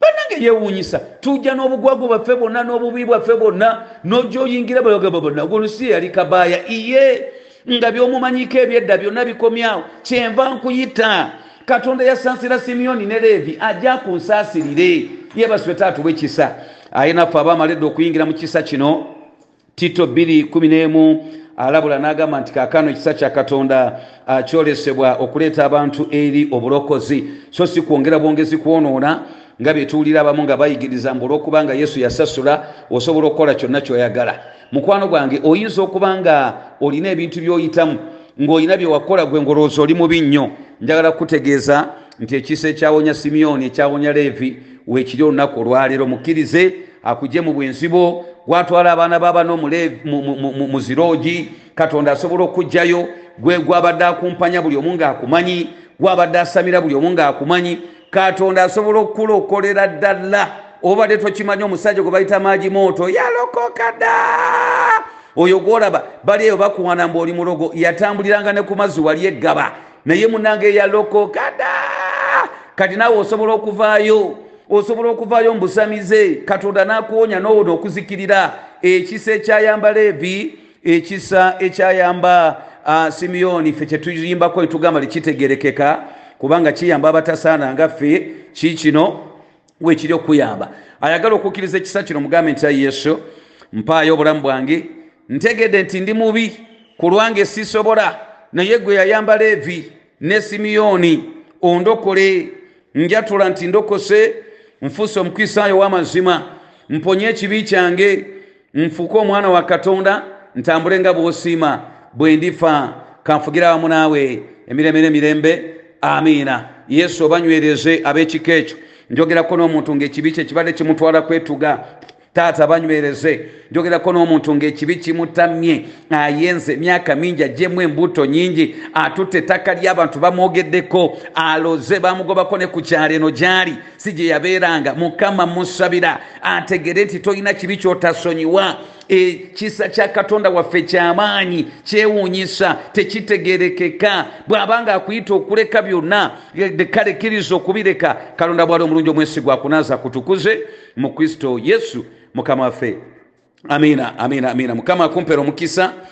bannange yewuunyisa tujja n'obugwagu bwaffe bwonna n'obubi bwaffe bwonna n'ojja oyingira bagamba bannagolusi yali kabaaya. Iye nga by'omumanyiko ebyedda byonna bikomyawo. Kyenva nkuyita. Katonda yasansira simiyoni ne leevi ajja kunsaasirire. Yebasube taata wekisa aye naffe abamaledde okuyingira mu kisa kino tito 211 alabula n'agamba nti kaakano ekisa kya katonda kyolesebwa okuleeta abantu eri obulokozi. So si kwongera bwongezi kwonoona nga byetuwulira abamu nga bayigiriza mbu olwokubanga yesu yasasula osobola okukola kyonna kyoyagala. Mukwano gwange oyinza okuba nga olina ebintu byoyitamu ng'olina byewakola gwe ngolowooza oli mubi nnyo. Njagala kukutegeeza nti ekisa ekyawonya simiyoni ekyawonya leevi weekiri olunaku olwaleero mukkirize akugye mu bwenzibo gwatwala abaana babano mu ziroogi. Katonda asobola okugjayo gwe gwabadde akumpanya buli omu ng'akumanyi gwabadde asamira buli omu ng'akumanyi katonda asobola okukulokolera ddala. Obadde tokimanyi omusajja gwe bayita maagi mooto yalokoka dda. Oyo gwolaba bali eyo bakuwana mbu oli mulogo yatambuliranga ne ku mazzi wali eggaba. Naye munange eyalokoka dda. Kati naawe osobola okuvaayo osobola okuvaayo mubusamize katonda nakuwonya nowona okuzikirira. Ekisa ekyayamba leevi ekisa ekyayamba uh, simiyoni ffe kyetuyimbako netugamba tekitegerekeka kubanga kiyamba abatasaana nga ffe kiikino wekiri okuyamba ayagala okukkiriza ekisa kino mugambe nti ayi yesu mpaayo obulamu bwange. Ntegedde nti ndi mubi ku lwange sisobola. Naye gwe yayamba leevi ne simiyoni ondokole. Njatula nti ndokose nfuuse omukrisaayo w'amazima mponye ekibi kyange nfuuke omwana wa katonda ntambule nga bw'osiima. Bwe ndifa kanfugira wamu naawe. Emirembe n'emirembe amiina yesu obanywereze ab'ekika ekyo njogerako n'omuntu ng'ekibi kye kibadde kimutwala kwetuga. Taata banywereze njogerako n'omuntu ng'ekibi kimutamye ayenze emyaka mingi ajjemu embuto nyingi atutte ettaka ly'abantu bamwogeddeko aloze bamugobako ne ku kyalo eno gy'ali. Si gye yabeeranga. Mukama musabira ategere nti tolina kibi kyotasonyiwa ekisa kya katonda waffe kyamaanyi kyewuunyisa tekitegerekeka. Bw'abanga akuyita okuleka byonna kale kkiriza okubireka. Kalonda bwali omulungi omwesigwa akunaza kutukuze mu kristo yesu mukama waffe. Amiina amiina amiina mukama akumpeera omukisa